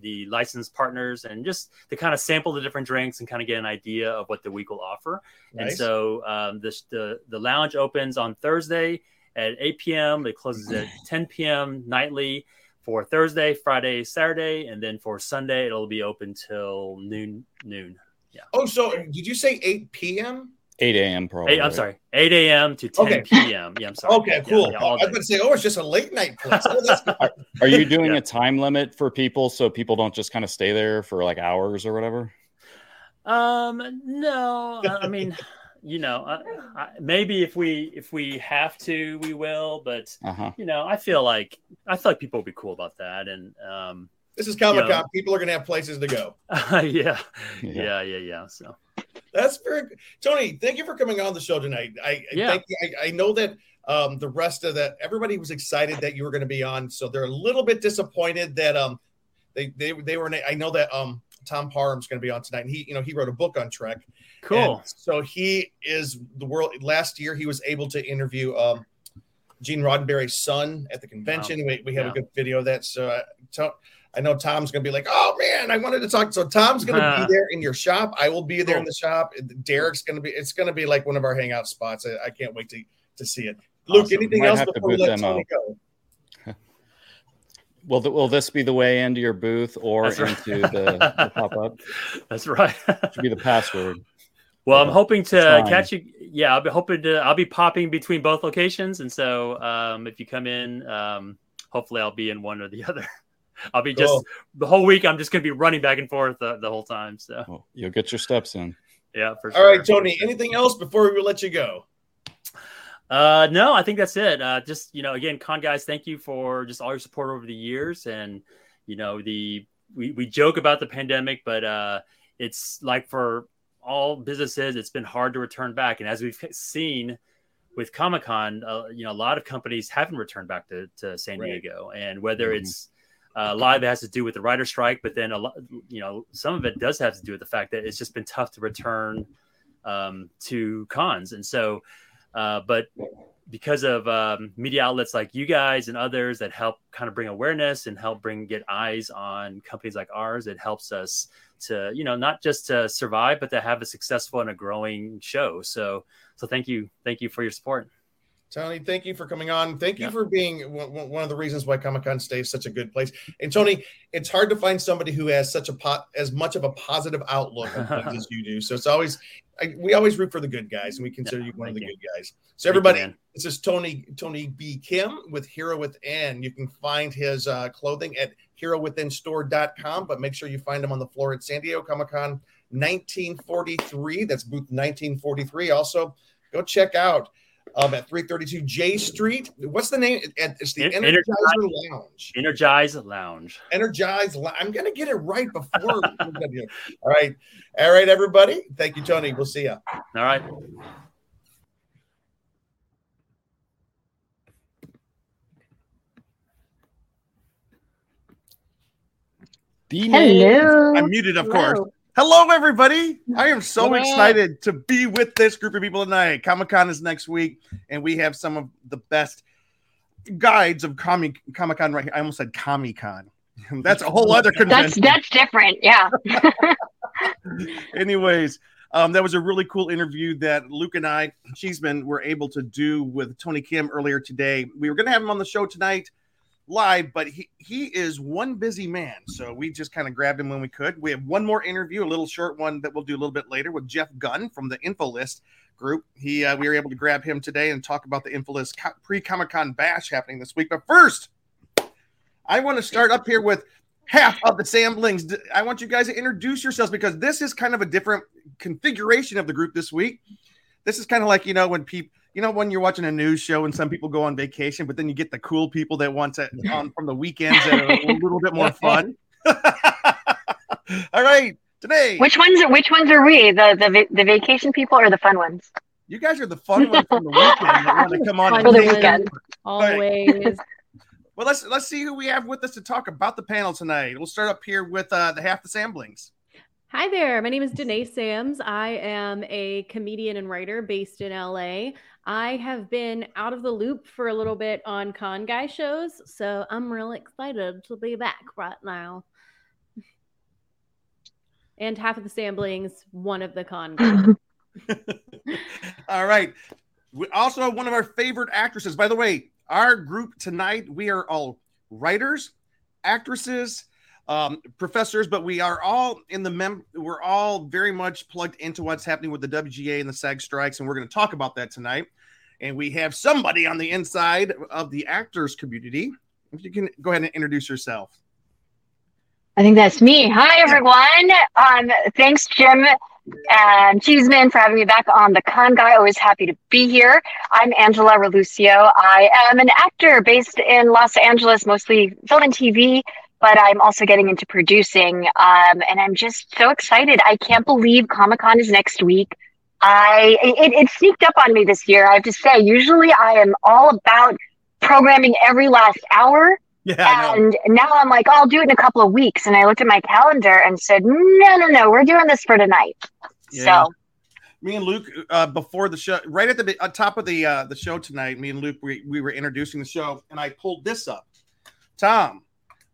S3: the licensed partners, and just to kind of sample the different drinks and kind of get an idea of what the week will offer. Nice. And so um, this, the the lounge opens on Thursday at 8 p.m. It closes at 10 p.m. nightly for Thursday, Friday, Saturday, and then for Sunday it'll be open till noon. Noon. Yeah.
S1: Oh, so did you say 8 p.m.?
S8: 8 a.m. probably.
S3: i I'm sorry, 8 a.m. to 10 okay. p.m. Yeah, I'm sorry.
S1: Okay, cool. Yeah, yeah, I was going to say, oh, it's just a late night place. Oh,
S8: are, are, you doing yeah. a time limit for people so people don't just kind of stay there for like hours or whatever?
S3: Um, no. I mean, you know, I, I, maybe if we if we have to, we will. But uh-huh. you know, I feel like I feel like people will be cool about that. And um,
S1: this is Comic Con. You know, people are going to have places to go.
S3: Uh, yeah. yeah, yeah, yeah, So
S1: that's very good. Tony. Thank you for coming on the show tonight. I yeah. thank you. I, I know that um, the rest of that everybody was excited that you were going to be on, so they're a little bit disappointed that um they they they were. I know that um Tom Parham's going to be on tonight, and he you know he wrote a book on Trek
S3: Cool.
S1: And so he is the world. Last year, he was able to interview um, Gene Roddenberry's son at the convention. Wow. We, we have yeah. a good video of that. So I, to, I know Tom's going to be like, "Oh man, I wanted to talk." So Tom's going to uh, be there in your shop. I will be there cool. in the shop. Derek's going to be. It's going to be like one of our hangout spots. I, I can't wait to to see it. Luke, awesome. anything else before we let Tony go?
S8: Will, the, will this be the way into your booth or right. into the, the pop up?
S3: That's right.
S8: Should be the password.
S3: Well, I'm hoping to catch you. Yeah, I'll be hoping to. I'll be popping between both locations, and so um, if you come in, um, hopefully I'll be in one or the other. I'll be just the whole week. I'm just going to be running back and forth the, the whole time. So well,
S8: you'll get your steps in.
S3: Yeah, for
S1: sure. All right, Tony. Anything else before we let you go?
S3: Uh, no, I think that's it. Uh, just you know, again, con guys, thank you for just all your support over the years, and you know, the we we joke about the pandemic, but uh, it's like for all businesses, it's been hard to return back. And as we've seen with Comic Con, uh, you know, a lot of companies haven't returned back to, to San right. Diego. And whether mm-hmm. it's uh, a lot of it has to do with the writer strike, but then a lot, you know, some of it does have to do with the fact that it's just been tough to return um, to cons. And so, uh, but because of um, media outlets like you guys and others that help kind of bring awareness and help bring get eyes on companies like ours, it helps us to you know not just to survive but to have a successful and a growing show so so thank you thank you for your support
S1: Tony, thank you for coming on. Thank you yeah. for being one of the reasons why Comic Con stays such a good place. And Tony, it's hard to find somebody who has such a pot as much of a positive outlook as you do. So it's always I, we always root for the good guys, and we consider yeah, you one of the you. good guys. So everybody, you, this is Tony Tony B Kim with Hero Within. You can find his uh, clothing at herowithinstore.com, but make sure you find him on the floor at San Diego Comic Con 1943. That's booth 1943. Also, go check out um, at 332 J Street. What's the name? It's the Energizer Energize, Lounge.
S3: Energize Lounge.
S1: Energize. I'm going to get it right before. All right. All right, everybody. Thank you, Tony. We'll see you.
S3: All right.
S14: Hello. I'm muted, of Hello. course. Hello, everybody. I am so excited to be with this group of people tonight. Comic Con is next week, and we have some of the best guides of Comic Comic Con right here. I almost said Comic Con. That's a whole other convention.
S15: That's that's different. Yeah.
S14: Anyways, um, that was a really cool interview that Luke and I, Cheeseman, were able to do with Tony Kim earlier today. We were going to have him on the show tonight live, but he he is one busy man. So we just kind of grabbed him when we could. We have one more interview, a little short one that we'll do a little bit later with Jeff Gund from the InfoList group. He uh, we were able to grab him today and talk about the InfoList pre Comic Con bash happening this week. But first, I want to start up here with
S1: half of the samblings. I want you guys to introduce yourselves because this is kind of a different configuration of the group this week. This is kind of like you know when people you know when you're watching a news show and some people go on vacation, but then you get the cool people that want to on from the weekends that are a little bit more fun. All right, today.
S15: Which ones? Which ones are we? The the the vacation people or the fun ones?
S1: You guys are the fun ones from the weekend that want to come on
S15: for the weekend.
S6: Always.
S1: Well, let's let's see who we have with us to talk about the panel tonight. We'll start up here with uh, the half the samblings.
S16: Hi there. My name is Danae Sams. I am a comedian and writer based in LA. I have been out of the loop for a little bit on con guy shows, so I'm real excited to be back right now. And half of the samblings, one of the con guys.
S1: All right. We also have one of our favorite actresses. By the way, our group tonight, we are all writers, actresses, um, professors, but we are all in the mem. We're all very much plugged into what's happening with the WGA and the SAG strikes, and we're going to talk about that tonight. And we have somebody on the inside of the actors community. If you can go ahead and introduce yourself.
S15: I think that's me. Hi, everyone. Um, thanks, Jim and Cheeseman for having me back on the Con Guy. Always happy to be here. I'm Angela Relucio. I am an actor based in Los Angeles, mostly film and TV, but I'm also getting into producing. Um, and I'm just so excited. I can't believe Comic Con is next week. I it, it sneaked up on me this year. I have to say. Usually, I am all about programming every last hour.
S1: Yeah,
S15: and now I'm like, oh, I'll do it in a couple of weeks. And I looked at my calendar and said, no, no, no, we're doing this for tonight.
S1: Yeah.
S15: So
S1: me and Luke uh, before the show, right at the uh, top of the uh, the show tonight, me and Luke we, we were introducing the show, and I pulled this up. Tom,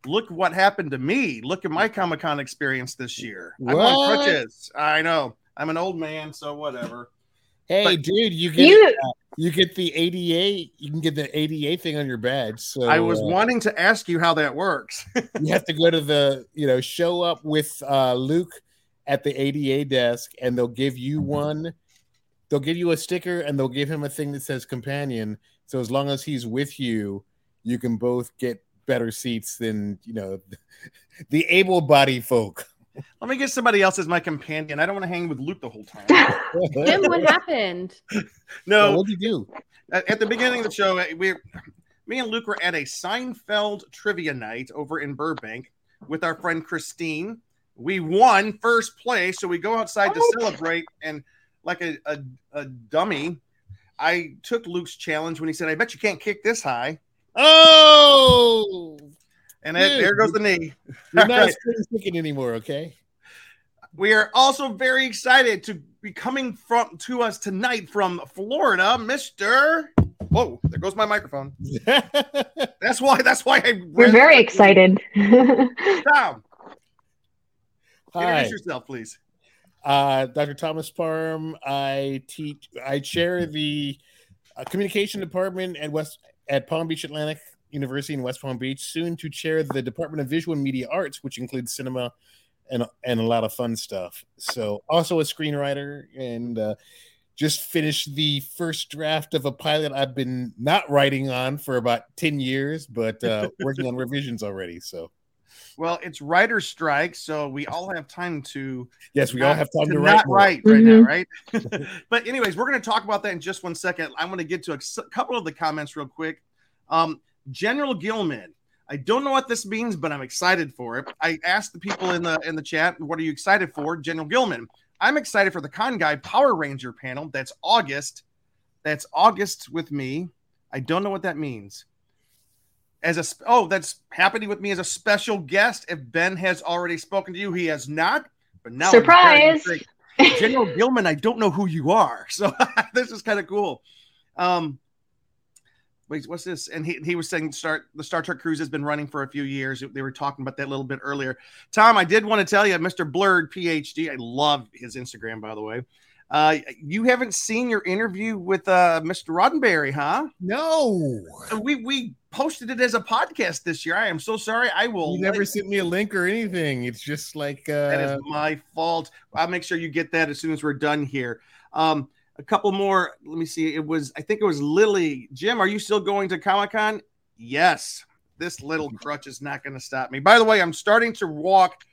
S1: look what happened to me. Look at my Comic Con experience this year. I'm on crutches. I know. I'm an old man, so whatever.
S14: Hey,
S1: But-
S14: dude, you get
S15: You-
S14: uh, you get the ADA. You can get the ADA thing on your badge. So
S1: I was
S14: uh,
S1: wanting to ask you how that works.
S14: you have to go to the you know show up with uh, Luke at the ADA desk, and they'll give you one. They'll give you a sticker, and they'll give him a thing that says companion. So as long as he's with you, you can both get better seats than you know the able-bodied folk.
S1: Let me get somebody else as my companion. I don't want to hang with Luke the whole time.
S16: Jim, what happened?
S1: No,
S14: what'd you do?
S1: At, at the beginning of the show, uh, we, me and Luke were at a Seinfeld trivia night over in Burbank with our friend Christine. We won first place, so we go outside to celebrate. And like a, a, a dummy, I took Luke's challenge when he said, "I bet you can't kick this high."
S14: Oh,
S1: And it,
S14: Dude,
S1: there goes the knee.
S14: you're not
S1: right.
S14: a chicken anymore. Okay.
S1: We are also very excited to be coming from to us tonight from Florida, Mister. Whoa, there goes my microphone. that's why. That's why I.
S15: we're very excited.
S1: Tom,
S14: Hi.
S1: introduce yourself, please.
S14: Uh, Dr. Thomas Parham. I teach. I chair the uh, communication department at West at Palm Beach Atlantic University in West Palm Beach. Soon to chair the Department of Visual and Media Arts, which includes cinema and and a lot of fun stuff. So, also a screenwriter and. Uh, just finished the first draft of a pilot I've been not writing on for about 10 years, but uh, working on revisions already. So,
S1: Well, it's writer's strike, so we all have time to.
S14: yes, we all have time to,
S1: not
S14: write.
S1: write
S14: more.
S1: right
S15: Mhm.
S1: now, right? but anyways, we're going to talk about that in just one second. I'm going to get to a couple of the comments real quick. Um, General Gilman, I don't know what this means, but I'm excited for it. I asked the people in the in the chat, "What are you excited for?" General Gilman, I'm excited for the Con Guy Power Ranger panel. That's August. That's August with me. I don't know what that means. As a sp- oh, that's happening with me as a special guest. If Ben has already spoken to you, he has not. But now
S15: Surprise!
S1: General Gilman, I don't know who you are, so this is kind of cool. Um, wait, what's this? And he, he was saying start the Star Trek cruise has been running for a few years. They were talking about that a little bit earlier. Tom, I did want to tell you, Mr. Blurred PhD. I love his Instagram, by the way. Uh, you haven't seen your interview with uh, Mr. Roddenberry, huh?
S14: No,
S1: we we posted it as a podcast this year. I am so sorry. I will.
S14: you never
S1: let-
S14: sent me a link or anything. It's just like uh,
S1: that is my fault. I'll make sure you get that as soon as we're done here. Um, a couple more. Let me see. It was, I think it was Lily. Jim, are you still going to Comic Con? Yes. this little crutch is not going to stop me. By the way, I'm starting to walk.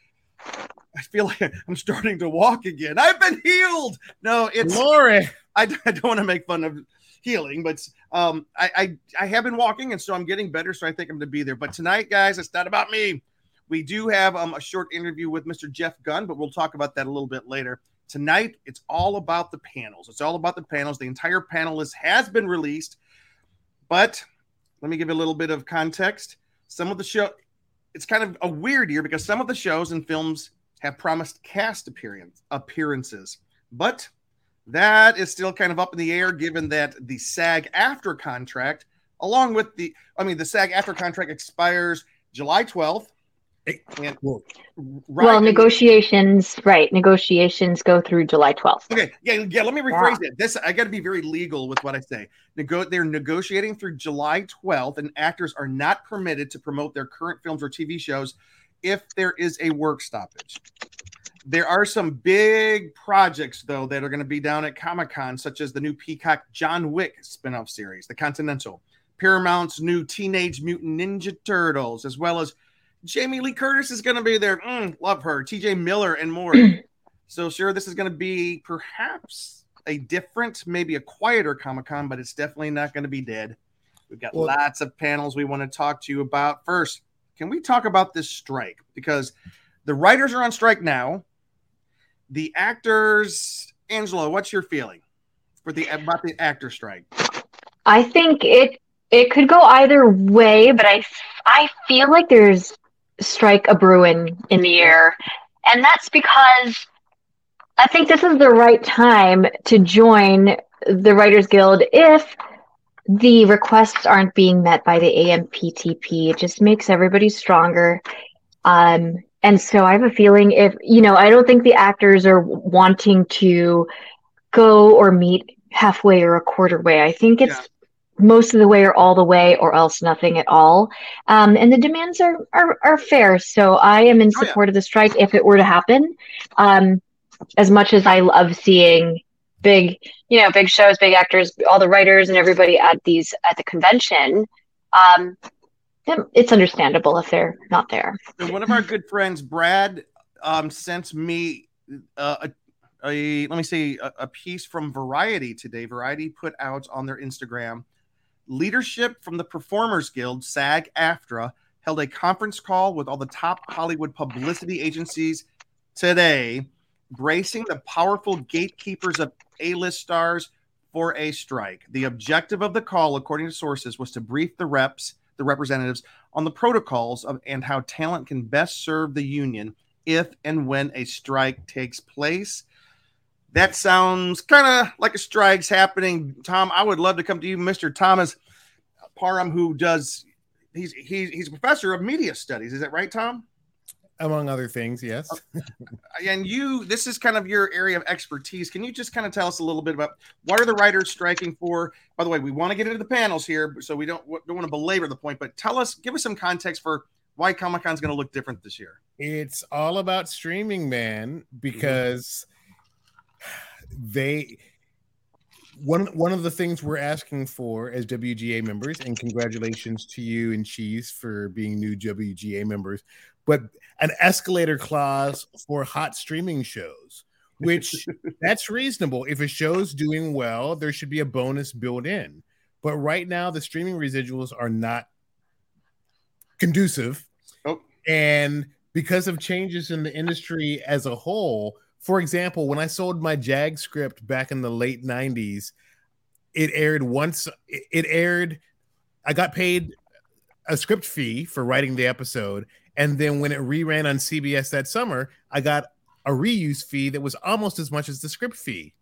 S1: I feel like I'm starting to walk again. I've been healed. No, it's
S14: Lori.
S1: I, I don't want to make fun of healing, but um, I, I I have been walking, and so I'm getting better. So I think I'm going to be there. But tonight, guys, it's not about me. We do have um, a short interview with Mr. Jeff Gund, but we'll talk about that a little bit later. Tonight, it's all about the panels. It's all about the panels. The entire panel list has been released, but let me give you a little bit of context. Some of the show, it's kind of a weird year because some of the shows and films have promised cast appearance appearances, but that is still kind of up in the air given that the SAG AFTRA contract, along with the, I mean, the SAG AFTRA contract expires July 12th. And,
S15: well, well, negotiations, right? Negotiations go through July 12th.
S1: Okay, yeah, yeah. Let me rephrase yeah. it. This I got to be very legal with what I say. Nego- they're negotiating through July 12th, and actors are not permitted to promote their current films or TV shows if there is a work stoppage. There are some big projects, though, that are going to be down at Comic Con, such as the new Peacock John Wick spin off series, The Continental, Paramount's new Teenage Mutant Ninja Turtles, as well as Jamie Lee Curtis is going to be there. Mm, love her. TJ Miller and more. so, sure, this is going to be perhaps a different, maybe a quieter Comic Con, but it's definitely not going to be dead. We've got well, lots of panels we want to talk to you about. First, can we talk about this strike? Because the writers are on strike now the actors, Angela, what's your feeling for the about the actor strike?
S15: I think it it could go either way, but I I feel like there's strike a Bruin in the air, and that's because I think this is the right time to join the Writers Guild if the requests aren't being met by the AMPTP. It just makes everybody stronger. Um, and so I have a feeling if, you know, I don't think the actors are wanting to go or meet halfway or a quarter way. I think it's yeah. Most of the way or all the way or else nothing at all. Um, and the demands are, are, are fair. So I am in support oh, yeah. of the strike if it were to happen. Um, as much as I love seeing big, you know, big shows, big actors, all the writers and everybody at these, at the convention, um, it's understandable if they're not there.
S1: And one of our good friends, Brad, um, sent me uh, a, a, let me see a, a, piece from Variety today. Variety put out on their Instagram leadership from the Performers Guild, SAG AFTRA, held a conference call with all the top Hollywood publicity agencies today, bracing the powerful gatekeepers of A-list stars for a strike. The objective of the call, according to sources, was to brief the reps the representatives on the protocols of and how talent can best serve the union if and when a strike takes place. That sounds kind of like a strike's happening. Tom, I would love to come to you, Mr. Thomas Parham, who does he's he's he's a professor of media studies. Is that right, Tom?
S14: among other things yes
S1: and you this is kind of your area of expertise can you just kind of tell us a little bit about what are the writers striking for by the way we want to get into the panels here so we don't don't want to belabor the point but tell us give us some context for why comic-con is going to look different this year
S14: it's all about streaming man because mm-hmm. They one one of the things we're asking for as WGA members, and congratulations to you and Cheese for being new WGA members, but an escalator clause for hot streaming shows, which that's reasonable. If a show's doing well, there should be a bonus built in. But right now, the streaming residuals are not conducive. Oh. And because of changes in the industry as a whole, for example, when I sold my JAG script back in the late 90s, it aired once, it aired, I got paid a script fee for writing the episode and then when it reran on CBS that summer, I got a reuse fee that was almost as much as the script fee.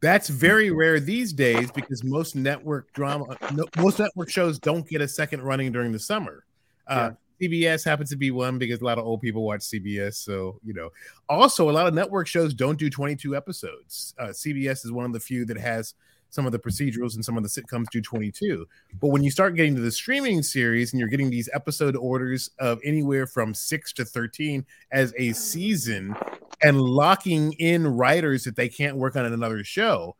S14: That's very rare these days because most network drama, most network shows don't get a second running during the summer. Uh, CBS happens to be one because a lot of old people watch CBS. So, you know, also a lot of network shows don't do 22 episodes. Uh, CBS is one of the few that has some of the procedurals and some of the sitcoms do 22. But when you start getting to the streaming series and you're getting these episode orders of anywhere from six to 13 as a season and locking in writers that they can't work on another show,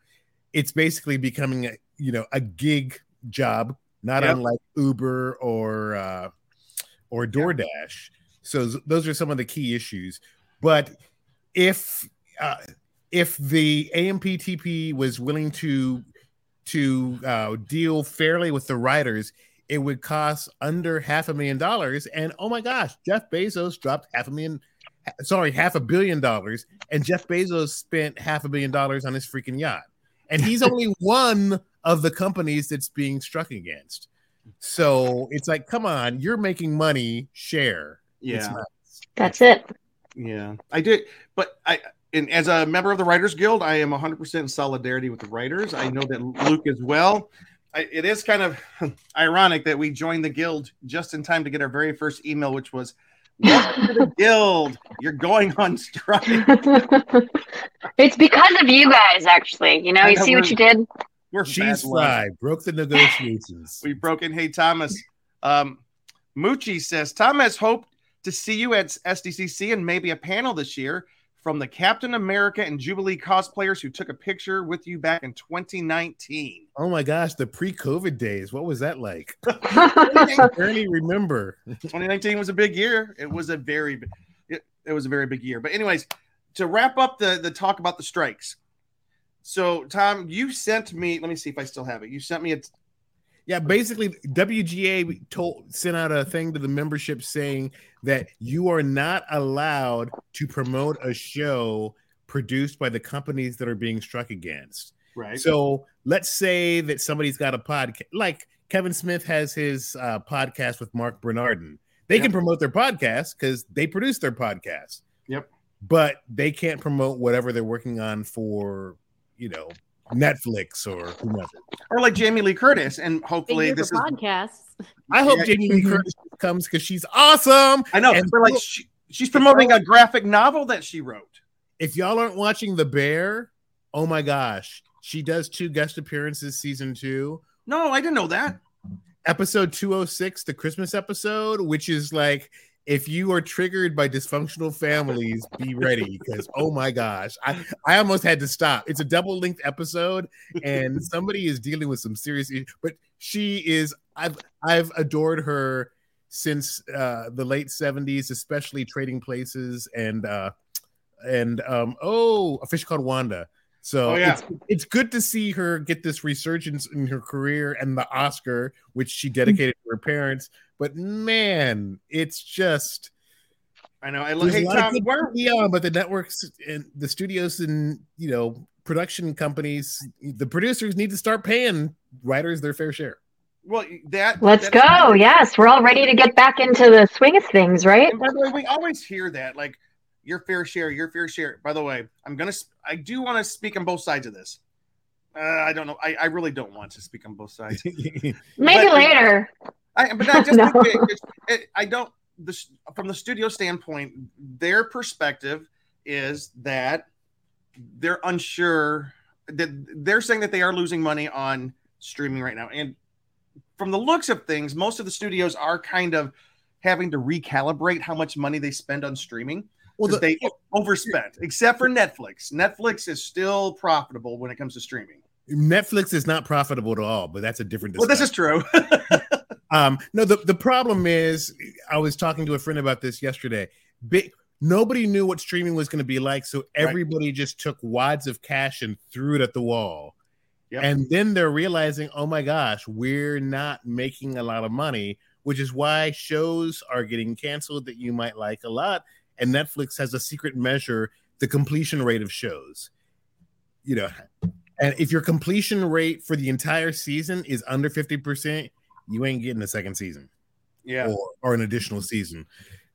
S14: it's basically becoming a, you know, a gig job not
S1: Yep.
S14: unlike Uber or uh, or DoorDash. So those are some of the key issues. But if uh, if the AMPTP was willing to to uh, deal fairly with the writers, it would cost under half a million dollars. And oh my gosh, Jeff Bezos dropped half a million, sorry, half a billion dollars, and Jeff Bezos spent half a billion dollars on his freaking yacht. And he's only one of the companies that's being struck against. So it's like, come on, you're making money, share.
S1: Yeah.
S15: That's it.
S1: Yeah, I did, but I and as a member of the Writers Guild, I am 100% in solidarity with the writers. I know that Luke as well. I, it is kind of ironic that we joined the guild just in time to get our very first email, which was, "Welcome to the guild. You're going on strike."
S15: it's because of you guys, actually. You know,
S1: I
S15: you
S1: know,
S15: see what you did?
S1: We're bad
S14: fry broke the negotiations.
S1: We've broken. Hey, Thomas. Um, Moochie says Tom has hoped to see you at SDCC and maybe a panel this year from the Captain America and Jubilee cosplayers who took a picture with you back in 2019.
S14: Oh my gosh, the pre-COVID days. What was that like? I barely remember.
S1: 2019 was a big year. It was a very, it, it was a very big year. But anyways, to wrap up the the talk about the strikes. So Tom, you sent me. Let me see if I still have it. You sent me a
S14: Yeah, basically WGA told sent out a thing to the membership saying that you are not allowed to promote a show produced by the companies that are being struck against.
S1: right.
S14: So let's say that somebody's got a podcast, like Kevin Smith has his uh, podcast with Marc Bernardin. They can promote their podcast because they produce their podcast,
S1: Yep.
S14: but they can't promote whatever they're working on for, you know, Netflix or whomever.
S1: Or like Jamie Lee Curtis, and hopefully
S16: year
S1: this
S16: for
S1: is.
S16: podcasts.
S14: I hope
S1: Yeah.
S14: Jamie Lee Curtis comes because she's awesome.
S1: I know,
S14: And
S1: but like she, she's promoting a graphic novel that she wrote.
S14: if y'all aren't watching The Bear, oh my gosh, she does two guest appearances season two.
S1: No, I didn't know that.
S14: Episode 206, the Christmas episode, which is like if you are triggered by dysfunctional families, be ready because oh my gosh, I, I almost had to stop. It's a double linked episode, and somebody is dealing with some serious issues, but she is I've I've adored her since uh the late 70s, especially trading places and uh and um oh a fish called Wanda. So
S1: Oh, yeah.
S14: it's, it's good to see her get this resurgence in her career and the Oscar, which she dedicated to her parents. But man, it's just
S1: I know. I look.
S14: there's
S1: Hey
S14: a lot
S1: Tom,
S14: good
S1: where
S14: TV on, but the networks and the studios and you know production companies, the producers need to start paying writers their fair share.
S1: well that
S15: Let's
S1: that's-
S15: go. Yes, we're all ready to get back into the swing of things, right?
S1: And by the way, we always hear that like your fair share, your fair share. By the way, I'm gonna, I do want to speak on both sides of this. Uh, I don't know. I, I really don't want to speak on both sides.
S15: Maybe
S1: But-
S15: later.
S1: I, but I just
S15: No.
S1: think it, it, it, I don't. This from the studio standpoint, their perspective is that they're unsure that they're saying that they are losing money on streaming right now, and from the looks of things, most of the studios are kind of having to recalibrate how much money they spend on streaming.
S14: Well,
S1: Well,
S14: the-
S1: they overspent, except for Netflix. Netflix is still profitable when it comes to streaming.
S14: Netflix is not profitable at all, but that's a different.
S1: Well, this is true.
S14: Um, no, the, the problem is, I was talking to a friend about this yesterday. Big, nobody knew what streaming was going to be like, so everybody just took wads of cash and threw it at the wall.
S1: Yep.
S14: And then they're realizing, oh my gosh, we're not making a lot of money, which is why shows are getting canceled that you might like a lot. And Netflix has a secret measure, the completion rate of shows. You know, and if your completion rate for the entire season is under 50%, you ain't getting a second season
S1: yeah.
S14: or, or an additional season.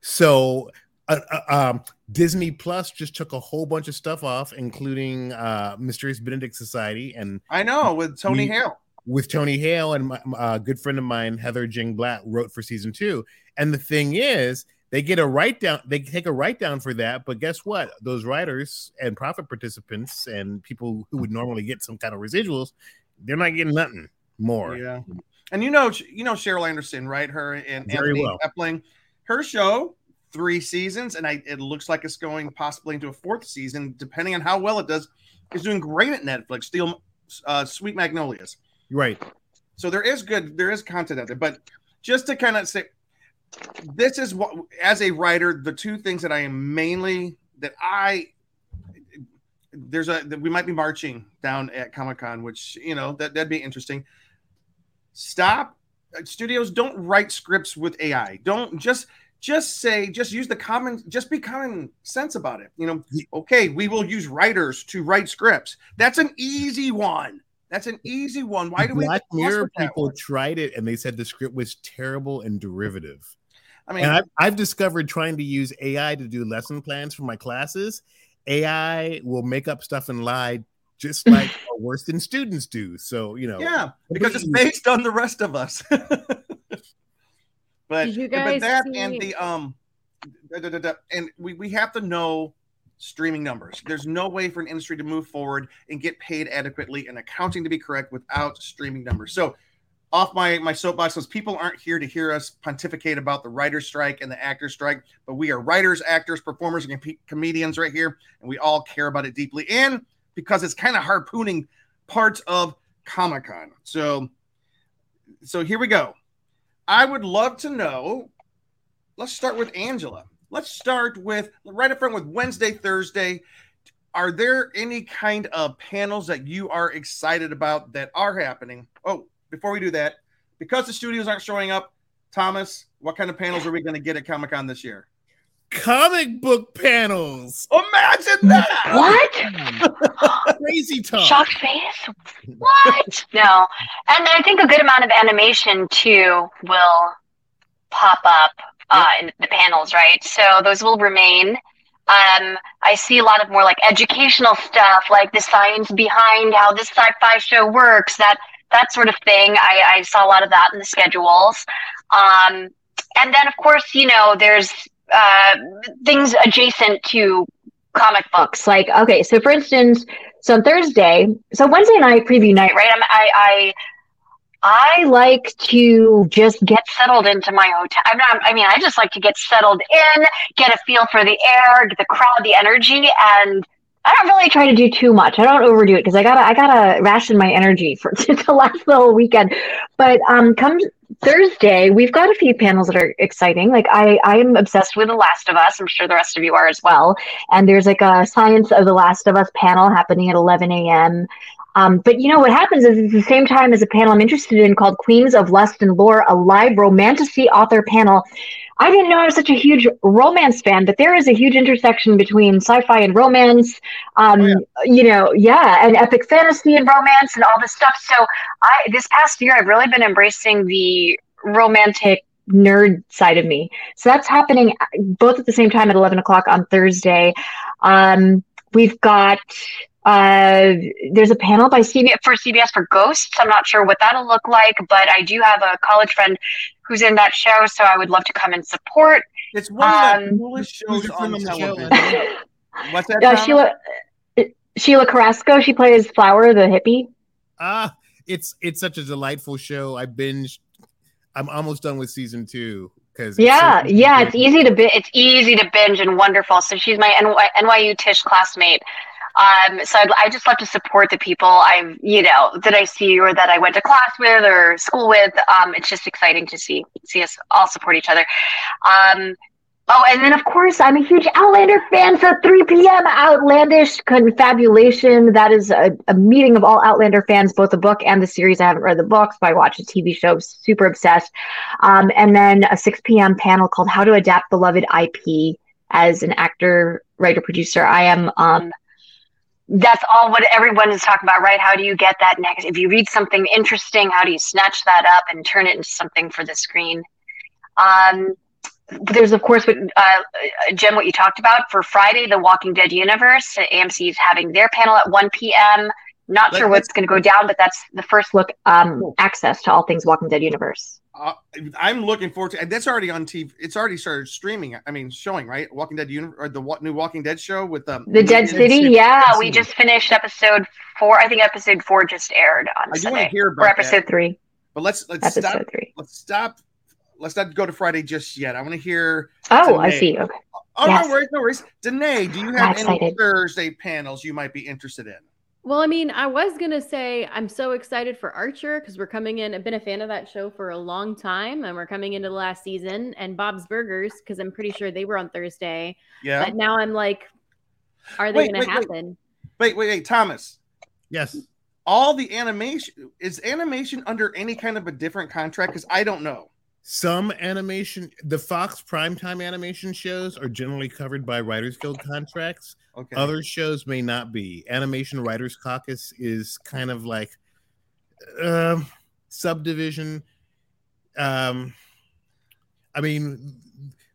S14: So, uh, uh, um, Disney Plus just took a whole bunch of stuff off, including uh, Mysterious Benedict Society and
S1: I know with Tony
S14: We-
S1: Hale.
S14: with Tony Hale and my, my, uh, good friend of mine, Heather Jing Blatt, wrote for season two. And the thing is, they get a write down, they take a write down for that. But guess what? Those writers and profit participants and people who would normally get some kind of residuals, they're not getting nothing more.
S1: Yeah. And you know, you know Sheryl Anderson, right? Her and
S14: Very
S1: Anthony
S14: well.
S1: Epling. Her show, three seasons, and I, it looks like it's going possibly into a fourth season, depending on how well it does. Is doing great at Netflix. Still, uh, Sweet Magnolias.
S14: Right.
S1: So there is good, there is content out there, but just to kind of say, this is what, as a writer, the two things that I am mainly that I there's a we might be marching down at Comic Con, which you know that that'd be interesting. Stop uh, studios don't write scripts with AI. Don't just just say just use the common just be common sense about it. You know, okay, we will use writers to write scripts. That's an easy one. That's an easy one. Why do we
S14: Black Mirror people tried it and they said the script was terrible and derivative.
S1: I mean,
S14: and I've, I've discovered trying to use AI to do lesson plans for my classes. AI will make up stuff and lie just like worse than students do. So you know,
S1: yeah, because it's based on the rest of us. but
S16: Did you
S1: but that
S16: see-
S1: and the um, da, da, da, da, and we we have to know streaming numbers. There's no way for an industry to move forward and get paid adequately and accounting to be correct without streaming numbers. So off my my soapbox because people aren't here to hear us pontificate about the writer's strike and the actor's strike, but we are writers, actors, performers, and com- comedians right here, and we all care about it deeply. And because it's kind of harpooning parts of Comic Con. So, so here we go. I would love to know. Let's start with Angela. Let's start with right up front with Wednesday, Thursday. Are there any kind of panels that you are excited about that are happening? Oh, before we do that, because the studios aren't showing up, Thomas, what kind of panels are we going to get at Comic Con this year?
S14: Comic book panels.
S1: Imagine that.
S15: What?
S14: Crazy talk.
S15: Shocked face? What? no. And I think a good amount of animation too will pop up uh, in the panels, right? So those will remain. Um, I see a lot of more like educational stuff, like the science behind how this sci-fi show works, that that sort of thing. I, I saw a lot of that in the schedules. Um, and then, of course, you know, there's uh, things adjacent to comic books. Like, okay, so for instance, so Thursday, so Wednesday night preview night, right? I'm, I, I, I like to just get settled into my hotel. I'm not, I mean, I just like to get settled in, get a feel for the air, the crowd, the energy, and I don't really try to do too much. I don't overdo it because I gotta, I gotta ration my energy for to last the whole weekend. But um, come Thursday, we've got a few panels that are exciting. Like I, I am obsessed with The Last of Us. I'm sure the rest of you are as well. And there's like a Science of The Last of Us panel happening at 11 a.m. Um, but you know what happens is it's the same time as a panel I'm interested in called Queens of Lust and Lore, a live romantasy author panel. I didn't know I was such a huge romance fan, but there is a huge intersection between sci-fi and romance. Um, You know, yeah, and epic fantasy and romance and all this stuff. So I this past year I've really been embracing the romantic nerd side of me. So that's happening both at the same time at 11 o'clock on Thursday. Um, we've got uh, there's a panel by CBS for CBS for Ghosts. I'm not sure what that'll look like, but I do have a college friend who's in that show, so I would love to come and support.
S1: It's one of the
S15: Um,
S1: coolest shows on
S14: the
S1: television. What's that?
S15: Uh, Sheila Sheila Carrasco. She plays Flower, the hippie.
S14: Ah, it's it's such a delightful show. I binged. I'm almost done with season two because
S15: Yeah, yeah, it's easy to bi- it's easy to binge and wonderful. So she's my NY- NYU Tisch classmate. Um, so I'd, I just love to support the people I've you know that I see or that I went to class with or school with. Um, it's just exciting to see see us all support each other. Um, oh, and then of course I'm a huge Outlander fan. So 3 p.m. Outlandish Confabulation. That is a, a meeting of all Outlander fans, both the book and the series. I haven't read the books, but I watch the TV show. Super obsessed. Um, and then a 6 p.m. panel called How to Adapt Beloved IP as an actor, writer, producer. I am um that's all what everyone is talking about, right? How do you get that next? If you read something interesting, how do you snatch that up and turn it into something for the screen? Um, there's of course what uh, what you talked about for Friday, the Walking Dead universe. AMC is having their panel at 1 p.m. Not
S1: Let-
S15: sure what's going to go down, but that's the first look um, access to all things Walking Dead universe.
S1: Uh, I'm looking forward to, and that's already on TV. It's already started streaming. I mean, showing right, Walking Dead, uni- or the wa- new Walking Dead show with um,
S15: The Dead City, yeah, we just finished episode four. I think episode four just aired on
S1: I do
S15: Sunday,
S1: to hear about
S15: or episode
S1: that.
S15: three.
S1: But let's let's
S15: Episode
S1: stop.
S15: three.
S1: Let's stop. Let's not go to Friday just yet. I want to hear.
S15: Oh, I see. Okay.
S1: Oh,
S15: Yes.
S1: no worries, no worries. Danae, do you
S15: I'm
S1: have any
S15: excited.
S1: Thursday panels you might be interested in?
S16: Well, I mean, I was gonna say I'm so excited for Archer because we're coming in. I've been a fan of that show for a long time, and we're coming into the last season. And Bob's Burgers because I'm pretty sure they were on Thursday.
S1: Yeah.
S16: But now I'm like, are they gonna
S1: wait, wait.
S16: happen?
S1: Wait, wait, wait, Thomas.
S14: Yes.
S1: All the animation is animation under any kind of a different contract because I don't know.
S14: Some animation, the Fox primetime animation shows are generally covered by Writers Guild contracts.
S1: Okay.
S14: Other shows may not be. Animation Writers Caucus is kind of like um subdivision. Um, I mean,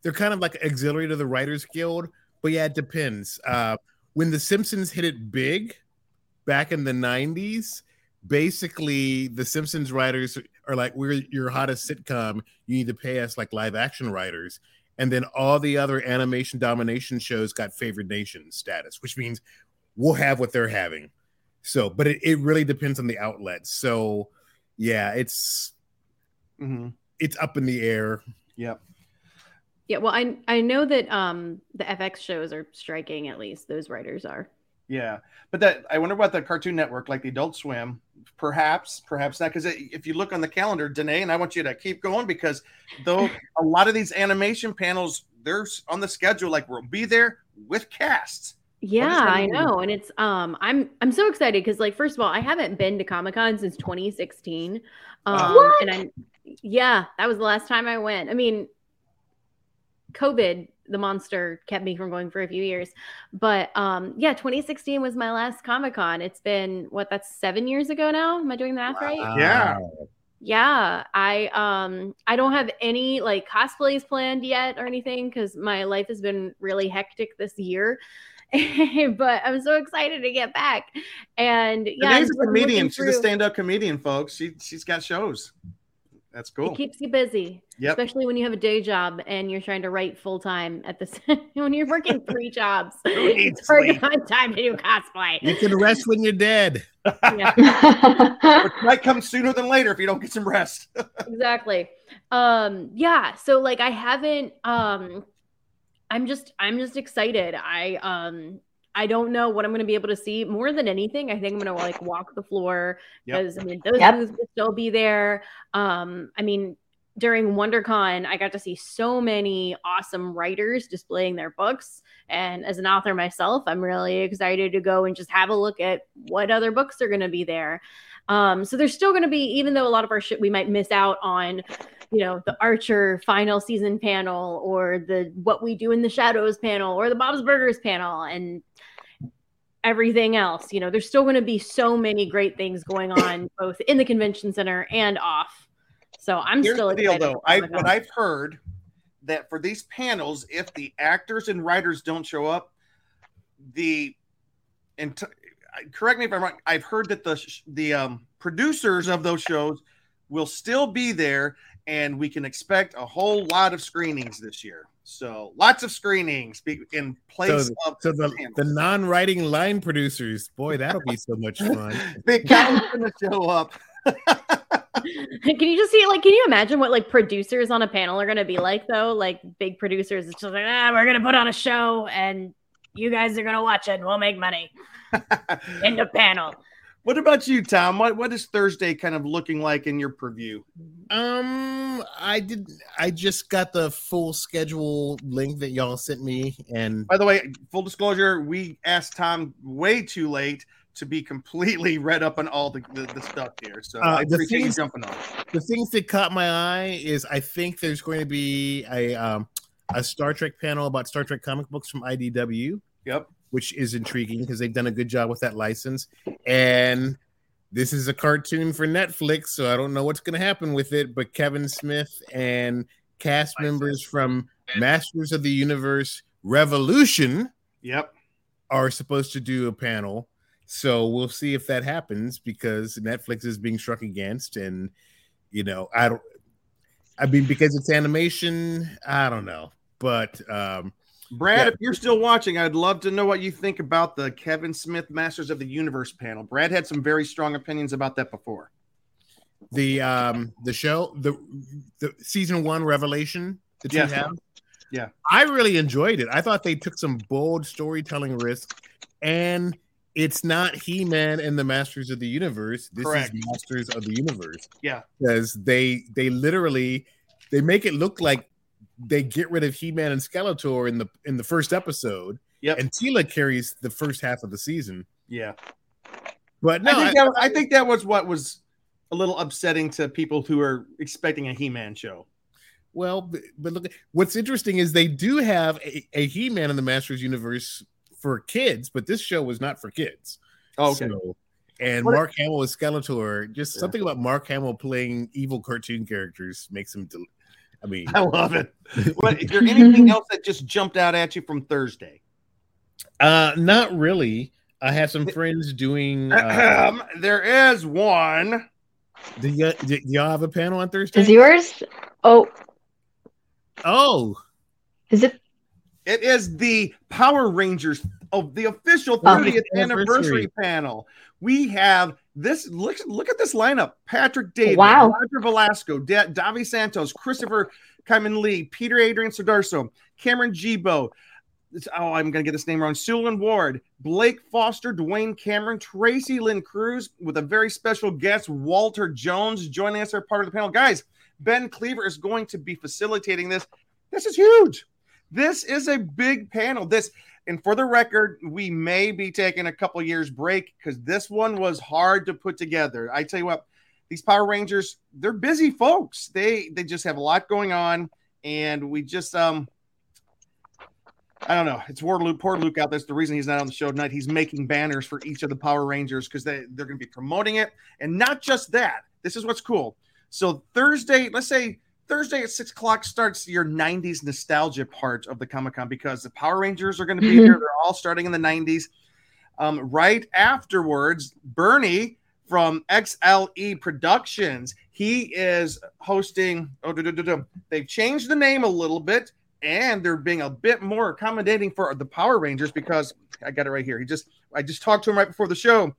S14: they're kind of like auxiliary to the Writers Guild, but yeah, it depends. Uh, when The Simpsons hit it big back in the 90s, basically the Simpsons writers are like, We're your hottest sitcom. You need to pay us like live action writers. And then all the other animation domination shows got favored nation status, which means we'll have what they're having. So, but it, it really depends on the outlet. So, yeah, it's
S1: Mhm.
S14: it's up in the air.
S1: Yep.
S16: Yeah. Well, I I know that um the FX shows are striking. At least those writers are.
S1: Yeah, but that I wonder about the Cartoon Network, like the Adult Swim, perhaps, perhaps not. Because if you look on the calendar, Danae, and I want you to keep going because though a lot of these animation panels, they're on the schedule. Like we'll be there with casts.
S16: Yeah, I know, and it's um, I'm I'm so excited because like first of all, I haven't been to Comic Con since 2016, um,
S15: What?
S16: and I'm yeah, that was the last time I went. I mean, COVID, the monster, kept me from going for a few years, but um, yeah, 2016 was my last Comic Con. It's been what that's seven years ago now. Am I doing the math right?
S1: Yeah.
S16: Yeah, I um I don't have any like cosplays planned yet or anything because my life has been really hectic this year. but I'm so excited to get back. And yeah, I'm
S1: a comedian. She's a stand-up comedian, folks. She she's got shows. That's cool.
S16: It keeps you busy,
S1: Yep.
S16: especially when you have a day job and you're trying to write full time at the when you're working three jobs.
S14: needs
S16: It's hard to
S14: sleep?
S16: find time to do cosplay.
S14: You can rest when you're dead.
S1: Which might come sooner than later if you don't get some rest.
S16: exactly um yeah so like i haven't um i'm just i'm just excited i um i don't know what i'm going to be able to see more than anything i think i'm going to like walk the floor
S15: Yep.
S16: because i mean those
S15: Yep.
S16: booths will still be there um i mean during WonderCon, I got to see so many awesome writers displaying their books. And as an author myself, I'm really excited to go and just have a look at what other books are going to be there. Um, so there's still going to be, even though a lot of our shit we might miss out on, you know, the Archer final season panel or the What We Do in the Shadows panel or the Bob's Burgers panel and everything else. You know, there's still going to be so many great things going on both in the convention center and off. So I'm
S1: Here's
S16: still
S1: the deal, though. I, what I've heard that for these panels, if the actors and writers don't show up, the and t- correct me if I'm wrong. I've heard that the sh- the um, producers of those shows will still be there, and we can expect a whole lot of screenings this year. So lots of screenings in place
S14: So,
S1: of
S14: so the, the non-writing line producers, boy, that'll be so much fun.
S1: Big Cal's gonna show up.
S16: can you just see like can you imagine what like producers on a panel are going to be like though like big producers it's just like ah we're going to put on a show and you guys are going to watch it and we'll make money in the panel
S1: What about you, Tom? What what is Thursday kind of looking like in your preview?
S14: Um, I did. I just got the full schedule link that y'all sent me, and
S1: By the way, full disclosure, we asked Tom way too late to be completely read up on all the, the, the stuff here. So
S14: Uh,
S1: I
S14: the
S1: appreciate you
S14: things-
S1: jumping on.
S14: the things that caught my eye is I think there's going to be a um a Star Trek panel about Star Trek comic books from IDW.
S1: Yep.
S14: Which is intriguing because they've done a good job with that license. And this is a cartoon for Netflix, so I don't know what's going to happen with it. But Kevin Smith and cast members from Masters of the Universe Revolution
S1: Yep.
S14: are supposed to do a panel. So we'll see if that happens because Netflix is being struck against. And, you know, I don't, I mean, because it's animation, I don't know. But, um,
S1: Brad,
S14: yeah.
S1: if you're still watching, I'd love to know what you think about the Kevin Smith Masters of the Universe panel. Brad had some very strong opinions about that before.
S14: the um the show the the season one revelation that you
S1: Yeah.
S14: have
S1: Yeah.
S14: i really enjoyed it i thought they took some bold storytelling risk and it's not He-Man and the Masters of the Universe. This
S1: Correct.
S14: is Masters of the Universe.
S1: Yeah.
S14: Because they they literally they make it look like they get rid of He-Man and Skeletor in the in the first episode.
S1: Yep.
S14: And Teela carries the first half of the season.
S1: Yeah.
S14: But no,
S1: I, think
S14: I-
S1: that, I think that was what was a little upsetting to people who are expecting a He-Man show.
S14: Well, but, but look, what's interesting is they do have a, a He-Man in the Masters universe for kids, but this show was not for kids.
S1: Oh, okay.
S14: So- and
S1: What-
S14: Mark Hamill is Skeletor. Just something about Mark Hamill playing evil cartoon characters makes him. Del- I mean,
S1: I love it. What, is there anything else that just jumped out at you from Thursday?
S14: uh, not really. I have some friends doing. Uh,
S1: Um, there is one.
S14: do, you, do y'all have a panel on Thursday?
S15: Is yours? Oh,
S14: Oh,
S15: is it?
S1: It is the Power Rangers of the official
S15: Oh.
S1: 30th
S14: Anniversary.
S1: anniversary panel. We have this. Look, look at this lineup: Patrick David,
S15: Wow.
S1: Roger Velasco, Da- Davi Santos, Christopher Khayman Lee, Peter Adrian Sudarso, Cameron Gibo. Oh, I'm gonna get this name wrong. Sullivan Ward, Blake Foster, Dwayne Cameron, Tracy Lynn Cruz, with a very special guest, Walter Jones, joining us as part of the panel. Guys, Ben Cleaver is going to be facilitating this. This is huge. This is a big panel. This, and for the record, we may be taking a couple years break because this one was hard to put together. I tell you what, these Power Rangers, they're busy folks. They they just have a lot going on, and we just um. I don't know. It's poor Luke, poor Luke out there. That's the reason he's not on the show tonight. He's making banners for each of the Power Rangers because they, they're going to be promoting it. And not just that. This is what's cool. So Thursday, let's say Thursday at six o'clock starts your 90s nostalgia part of the Comic Con because the Power Rangers are going to be
S15: Mhm.
S1: here. They're all starting in the 90s. Um, right afterwards, Bernie from XLE Productions, he is hosting. Oh, duh, duh, duh. they've changed the name a little bit and they're being a bit more accommodating for the Power Rangers because I got it right here. He just, I just talked to him right before the show.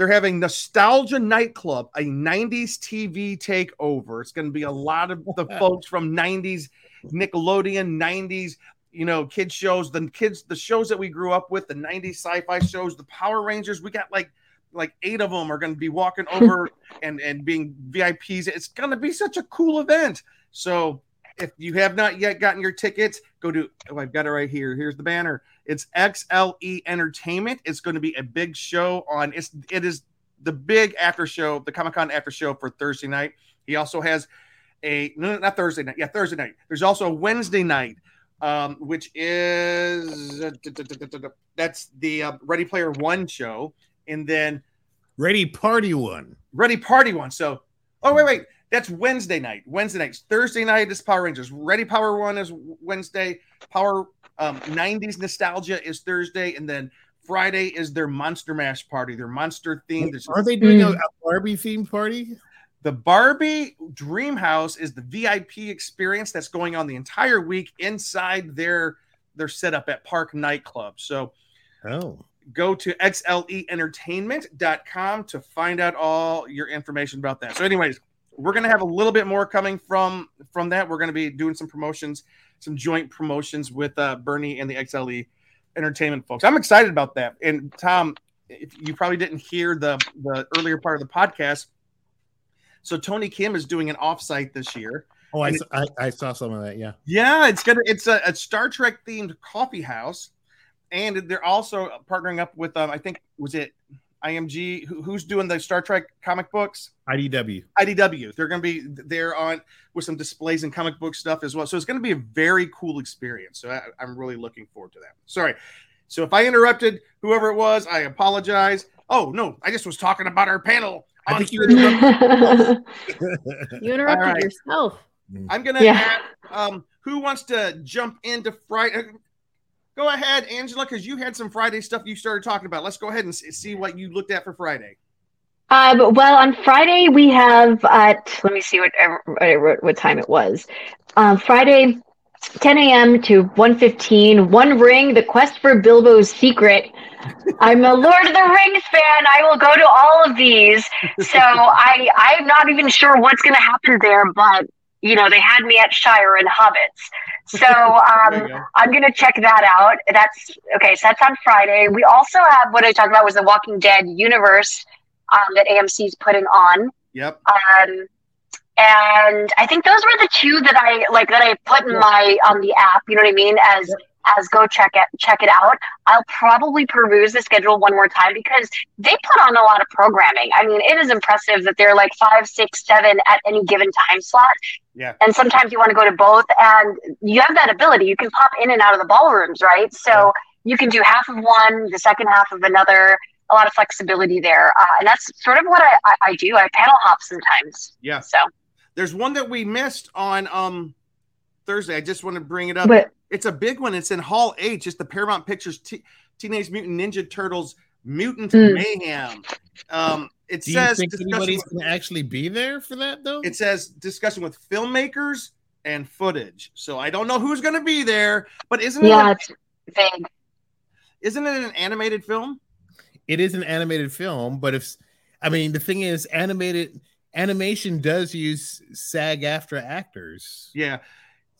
S1: They're having Nostalgia Nightclub, a 90s TV takeover. It's going to be a lot of the folks from 90s Nickelodeon, 90s, you know, kids shows, the kids, the shows that we grew up with, the 90s sci-fi shows, the Power Rangers. We got like like eight of them are going to be walking over and and being VIPs. It's going to be such a cool event. So if you have not yet gotten your tickets, go to oh, I've got it right here. Here's the banner. It's XLE Entertainment. It's going to be a big show on it's it is the big after show, the Comic Con after show for Thursday night. He also has a no, not Thursday night. Yeah, Thursday night. There's also a Wednesday night, um, which is uh, that's the uh, Ready Player One show, and then
S14: Ready Party One.
S1: Ready Party One. So, oh wait, wait, that's Wednesday night. Wednesday night. Thursday night is Power Rangers. Ready Power One is Wednesday. Power um, '90s nostalgia is Thursday, and then Friday is their Monster Mash party. Their monster themed.
S14: Are they doing a, a Barbie themed party?
S1: The Barbie Dream House is the VIP experience that's going on the entire week inside their their setup at Park Nightclub. So
S14: Oh.
S1: go to xleentertainment.com to find out all your information about that. So anyways, we're going to have a little bit more coming from from that. We're going to be doing some promotions, some joint promotions with uh, Bernie and the XLE Entertainment folks. I'm excited about that. And Tom, if you probably didn't hear the the earlier part of the podcast, so Tony Kim is doing an offsite this year.
S14: Oh, I, I, I saw some of that. Yeah.
S1: Yeah, it's gonna it's a, a Star Trek themed coffee house, and they're also partnering up with um I think was it IMG who, who's doing the Star Trek comic books
S14: IDW.
S1: IDW. They're gonna be there on with some displays and comic book stuff as well. So it's gonna be a very cool experience. So I, I'm really looking forward to that. Sorry. So if I interrupted whoever it was, I apologize. Oh no, I just was talking about our panel.
S14: I
S1: on
S14: think you
S1: Thursday.
S16: You interrupted
S1: All right.
S16: yourself.
S1: I'm gonna
S16: Yeah.
S1: ask um, who wants to jump into Friday. Go ahead, Angela, because you had some Friday stuff you started talking about. Let's go ahead and see what you looked at for Friday.
S15: Um, well, on Friday we have at let me see what I wrote what time it was. Um, Friday, 10 a.m. to 1:15. One Ring: The Quest for Bilbo's Secret. I'm a Lord of the Rings fan. I will go to all of these. So I I'm not even sure what's going to happen there, but you know they had me at Shire and Hobbits. So um, I'm gonna check that out. That's okay. So that's on Friday. We also have what I talked about was the Walking Dead universe um, that AMC is putting on.
S1: Yep.
S15: Um, and I think those were the two that I like that I put in my on the app. You know what I mean? As as go check it check it out. I'll probably peruse the schedule one more time because they put on a lot of programming. I mean, it is impressive that they're like five, six, seven at any given time slot.
S1: Yeah.
S15: And sometimes you want to go to both, and you have that ability. You can pop in and out of the ballrooms, right? So you can do half of one, the second half of another. A lot of flexibility there, uh, and that's sort of what I, I, I do. I panel hop sometimes.
S1: Yeah.
S15: So
S1: there's one that we missed on um Thursday. I just want to bring it up.
S15: What?
S1: It's a big one. It's in Hall H. It's the Paramount Pictures T- Teenage Mutant Ninja Turtles Mutant
S14: Mm.
S1: Mayhem. Um, it
S14: Do you
S1: says
S14: think
S1: discussion
S14: anybody's going to actually be there for that though?
S1: it says discussion with filmmakers and footage. So I don't know who's going to be there, but isn't
S15: Yeah,
S1: it?
S15: it's vague.
S1: Isn't it an animated film?
S14: it is an animated film, but if I mean the thing is, animated animation does use SAG AFTRA actors.
S1: Yeah.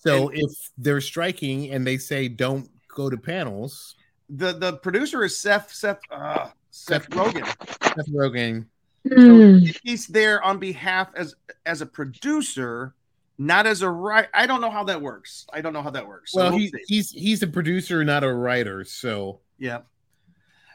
S14: So if they're striking and they say don't go to panels,
S1: The the producer is Seth Seth uh, Seth Rogen.
S14: Seth Rogen.
S1: So he's there on behalf as as a producer, not as a right. I don't know how that works. I don't know how that works. So
S14: well,
S1: we'll
S14: he,
S1: see.
S14: he's he's a producer, not a writer. So
S1: Yeah.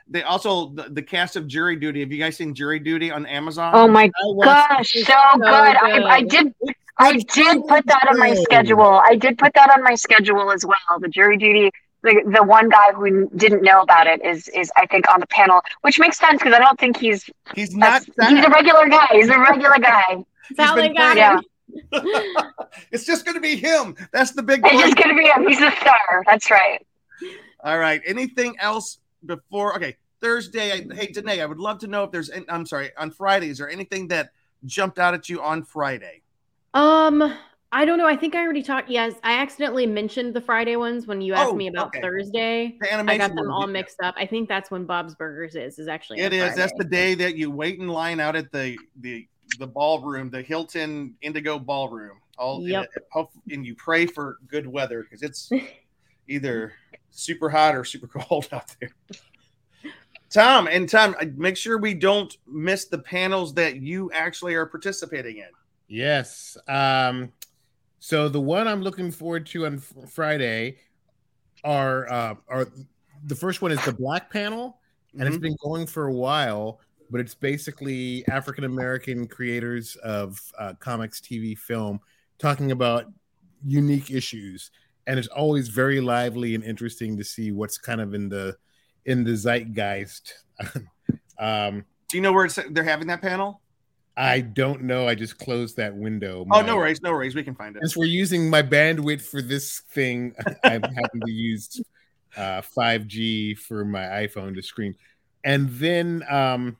S1: They also the, the cast of Jury Duty. Have you guys seen Jury Duty on Amazon?
S15: Oh my gosh, so good. I, I did I did put that on my schedule. I did put that on my schedule as well. The jury duty. The, the one guy who didn't know about it is is I think on the panel, which makes sense because I don't think he's
S1: he's not
S15: he's a regular guy. He's a regular guy.
S16: Valley guy.
S15: Yeah,
S1: It's just going to be him. That's the big.
S15: it's
S1: point.
S15: just gonna be him. He's a star. That's right.
S1: All right. Anything else before? Okay, Thursday. I, hey, Danae, I would love to know if there's. an- I'm sorry. On Friday, is there anything that jumped out at you on Friday?
S16: Um, I don't know. I think I already talked. Yes, I accidentally mentioned the Friday ones when you asked
S1: Oh,
S16: me about
S1: okay.
S16: Thursday.
S1: The
S16: I got them all mixed up. I think that's when Bob's Burgers is. Is actually.
S1: it
S16: is.
S1: is. That's the day that you wait in line out at the the the ballroom, the Hilton Indigo Ballroom. All
S16: Yep.
S1: and, and you pray for good weather because it's either super hot or super cold out there. Tom and Tom, make sure we don't miss the panels that you actually are participating in.
S14: Yes. Um, so the one I'm looking forward to on Friday are uh, are the first one is the Black Panel, and it's
S1: Mhm.
S14: been going for a while, but it's basically African American creators of uh, comics, TV, film, talking about unique issues, and it's always very lively and interesting to see what's kind of in the in the zeitgeist. um,
S1: Do you know where it's, they're having that panel?
S14: I don't know. I just closed that window.
S1: Oh, no worries, no worries. We can find it.
S14: since we're using my bandwidth for this thing, I happen to use uh, 5G for my iPhone to stream. And then um,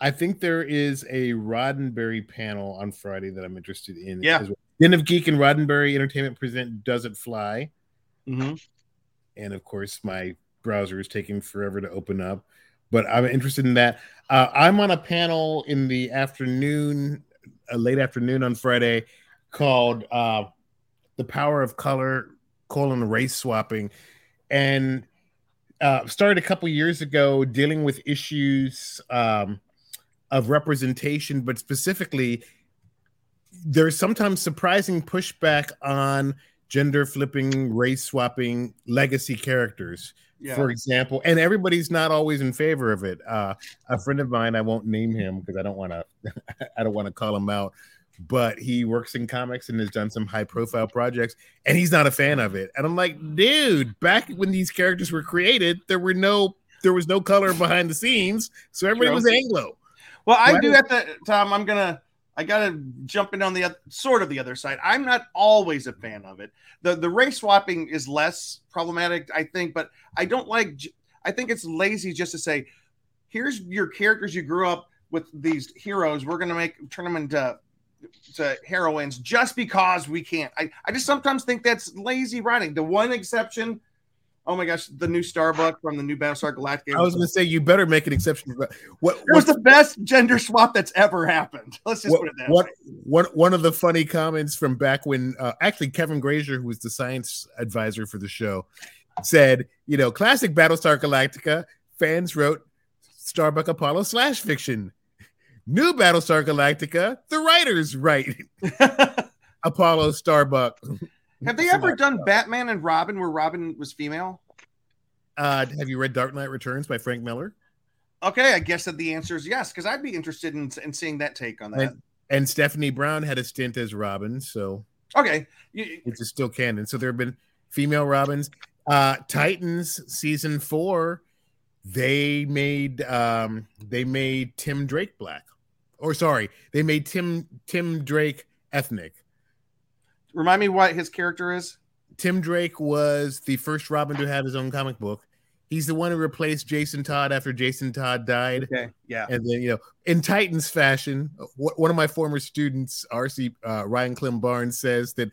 S14: I think there is a Roddenberry panel on Friday that I'm interested in.
S1: Yeah.
S14: well. Den of Geek and Roddenberry Entertainment present Does It Fly?
S1: Mm-hmm.
S14: And of course, my browser is taking forever to open up, but I'm interested in that. Uh, I'm on a panel in the afternoon, uh, late afternoon on Friday, called uh, "The Power of Color: colon Race Swapping," and uh, started a couple years ago dealing with issues um, of representation, but specifically there's sometimes surprising pushback on gender flipping, race swapping legacy characters.
S1: Yeah.
S14: For example, and everybody's not always in favor of it. Uh, a friend of mine, I won't name him because I don't want to, I don't want to call him out, but he works in comics and has done some high profile projects, and he's not a fan of it. And I'm like, dude, back when these characters were created, there were no, there was no color behind the scenes, so everybody was Anglo.
S1: Well, I
S14: Why
S1: do at the Tom. I'm gonna, I gotta jump in on the oth- sort of the other side. I'm not always a fan of it. the The race swapping is less problematic, I think, but I don't like. I think it's lazy just to say, "Here's your characters you grew up with these heroes. We're gonna make turn them into to heroines just because we can't." I I just sometimes think that's lazy writing. The one exception Oh my gosh, the new Starbuck from the new Battlestar Galactica.
S14: I was going to say you better make an exception. For, what
S1: it was the best gender swap that's ever happened. Let's just
S14: what,
S1: put it that
S14: what,
S1: way.
S14: One, one of the funny comments from back when uh, actually Kevin Grazier, who was the science advisor for the show, said, you know, classic Battlestar Galactica fans wrote Starbuck Apollo slash fiction. New Battlestar Galactica, the writers write Apollo Starbuck.
S1: Have they ever done Batman and Robin where Robin was female?
S14: Uh, have you read Dark Knight Returns by Frank Miller?
S1: Okay, I guess that the answer is yes, because I'd be interested in, in seeing that take on that.
S14: And, and Stephanie Brown had a stint as Robin, so
S1: okay,
S14: which is still canon. So there have been female Robins. Uh, Titans season four, they made um, they made Tim Drake black, or sorry, they made Tim Tim Drake ethnic.
S1: Remind me what his character is.
S14: Tim Drake was the first Robin to have his own comic book. He's the one who replaced Jason Todd after Jason Todd died.
S1: Okay, yeah.
S14: And then you know, in Titans fashion, one of my former students, RC uh, Ryan Clem Barnes, says that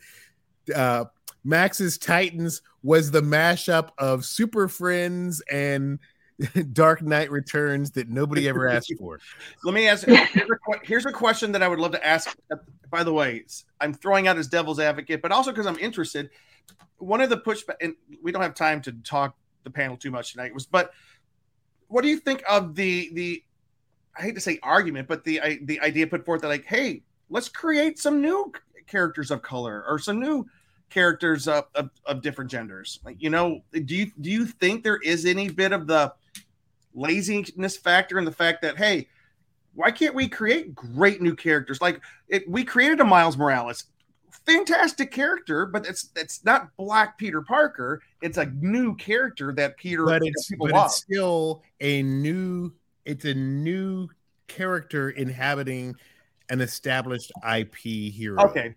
S14: uh, Max's Titans was the mashup of Super Friends and Dark Knight Returns that nobody ever asked for.
S1: Let me ask. Here's a, here's a, question that I would love to ask. Uh, by the way, I'm throwing out as devil's advocate, but also because I'm interested. One of the pushback, and we don't have time to talk the panel too much tonight. Was but what do you think of the the? I hate to say argument, but the I, the idea put forth that like, hey, let's create some new characters of color or some new characters of, of, of different genders. Like, you know, do you do you think there is any bit of the laziness factor and the fact that hey, why can't we create great new characters? Like it, we created a Miles Morales, fantastic character, but it's it's not Black Peter Parker. It's a new character that Peter.
S14: But it's but love. it's still a new. It's a new character inhabiting an established IP hero.
S1: Okay.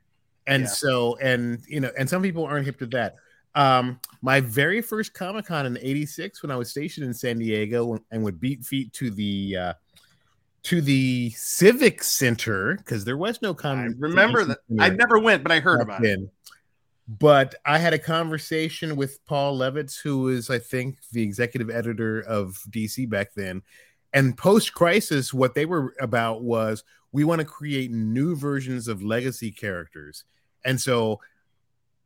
S14: And
S1: Yeah.
S14: so, and you know, and some people aren't hip to that. Um, my very first Comic Con in '86, when I was stationed in San Diego, and would beat feet to the uh, to the Civic Center because there was no con.
S1: I remember that. I never went, but I heard about it.
S14: it. But I had a conversation with Paul Levitz, who was, I think, the executive editor of DC back then. And post crisis, what they were about was we want to create new versions of legacy characters. And so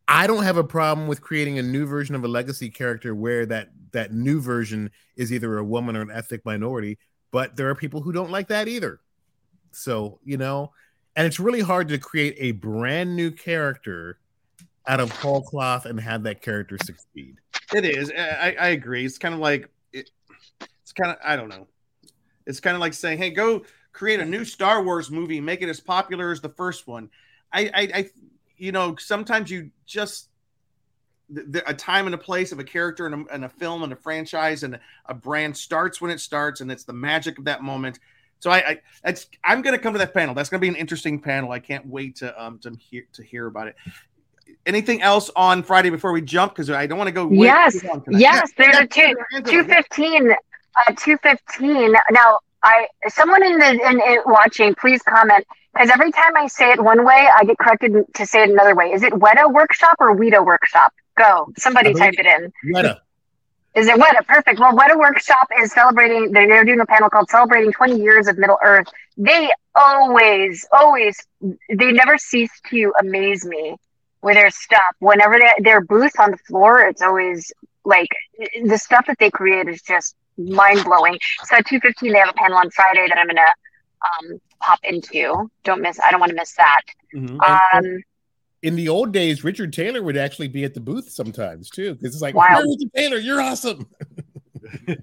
S14: I don't have a problem with creating a new version of a legacy character where that that new version is either a woman or an ethnic minority, but there are people who don't like that either. So, you know, and it's really hard to create a brand new character out of whole cloth and have that character succeed.
S1: It is. I, I agree. It's kind of like it, it's kind of I don't know. It's kind of like saying, "Hey, go create a new Star Wars movie, make it as popular as the first one." I, I, I you know, sometimes you just the, a time and a place of a character and a, and a film and a franchise and a brand starts when it starts, and it's the magic of that moment. So I, I that's I'm going to come to that panel. That's going to be an interesting panel. I can't wait to um to hear to hear about it. Anything else on Friday before we jump? Because I don't want to go.
S15: Yes, yes.
S1: Yeah,
S15: There's a two two fifteen. Uh, two fifteen. Now, I someone in the in, in watching, please comment because every time I say it one way, I get corrected to say it another way. Is it Weta Workshop or Weta Workshop? Go, somebody type it in.
S14: Weta.
S15: Is it Weta? Perfect. Well, Weta Workshop is celebrating, they're, doing a panel called Celebrating 20 Years of Middle Earth. They always, always, they never cease to amaze me with their stuff. Whenever they, their booth on the floor, it's always like the stuff that they create is just mind blowing. So at 2.15, they have a panel on Friday that I'm going to um, pop into. Don't miss, I don't want to miss that. Um,
S14: in the old days, Richard Taylor would actually be at the booth sometimes too, because it's like,
S15: Wow.
S14: Richard Taylor, you're awesome.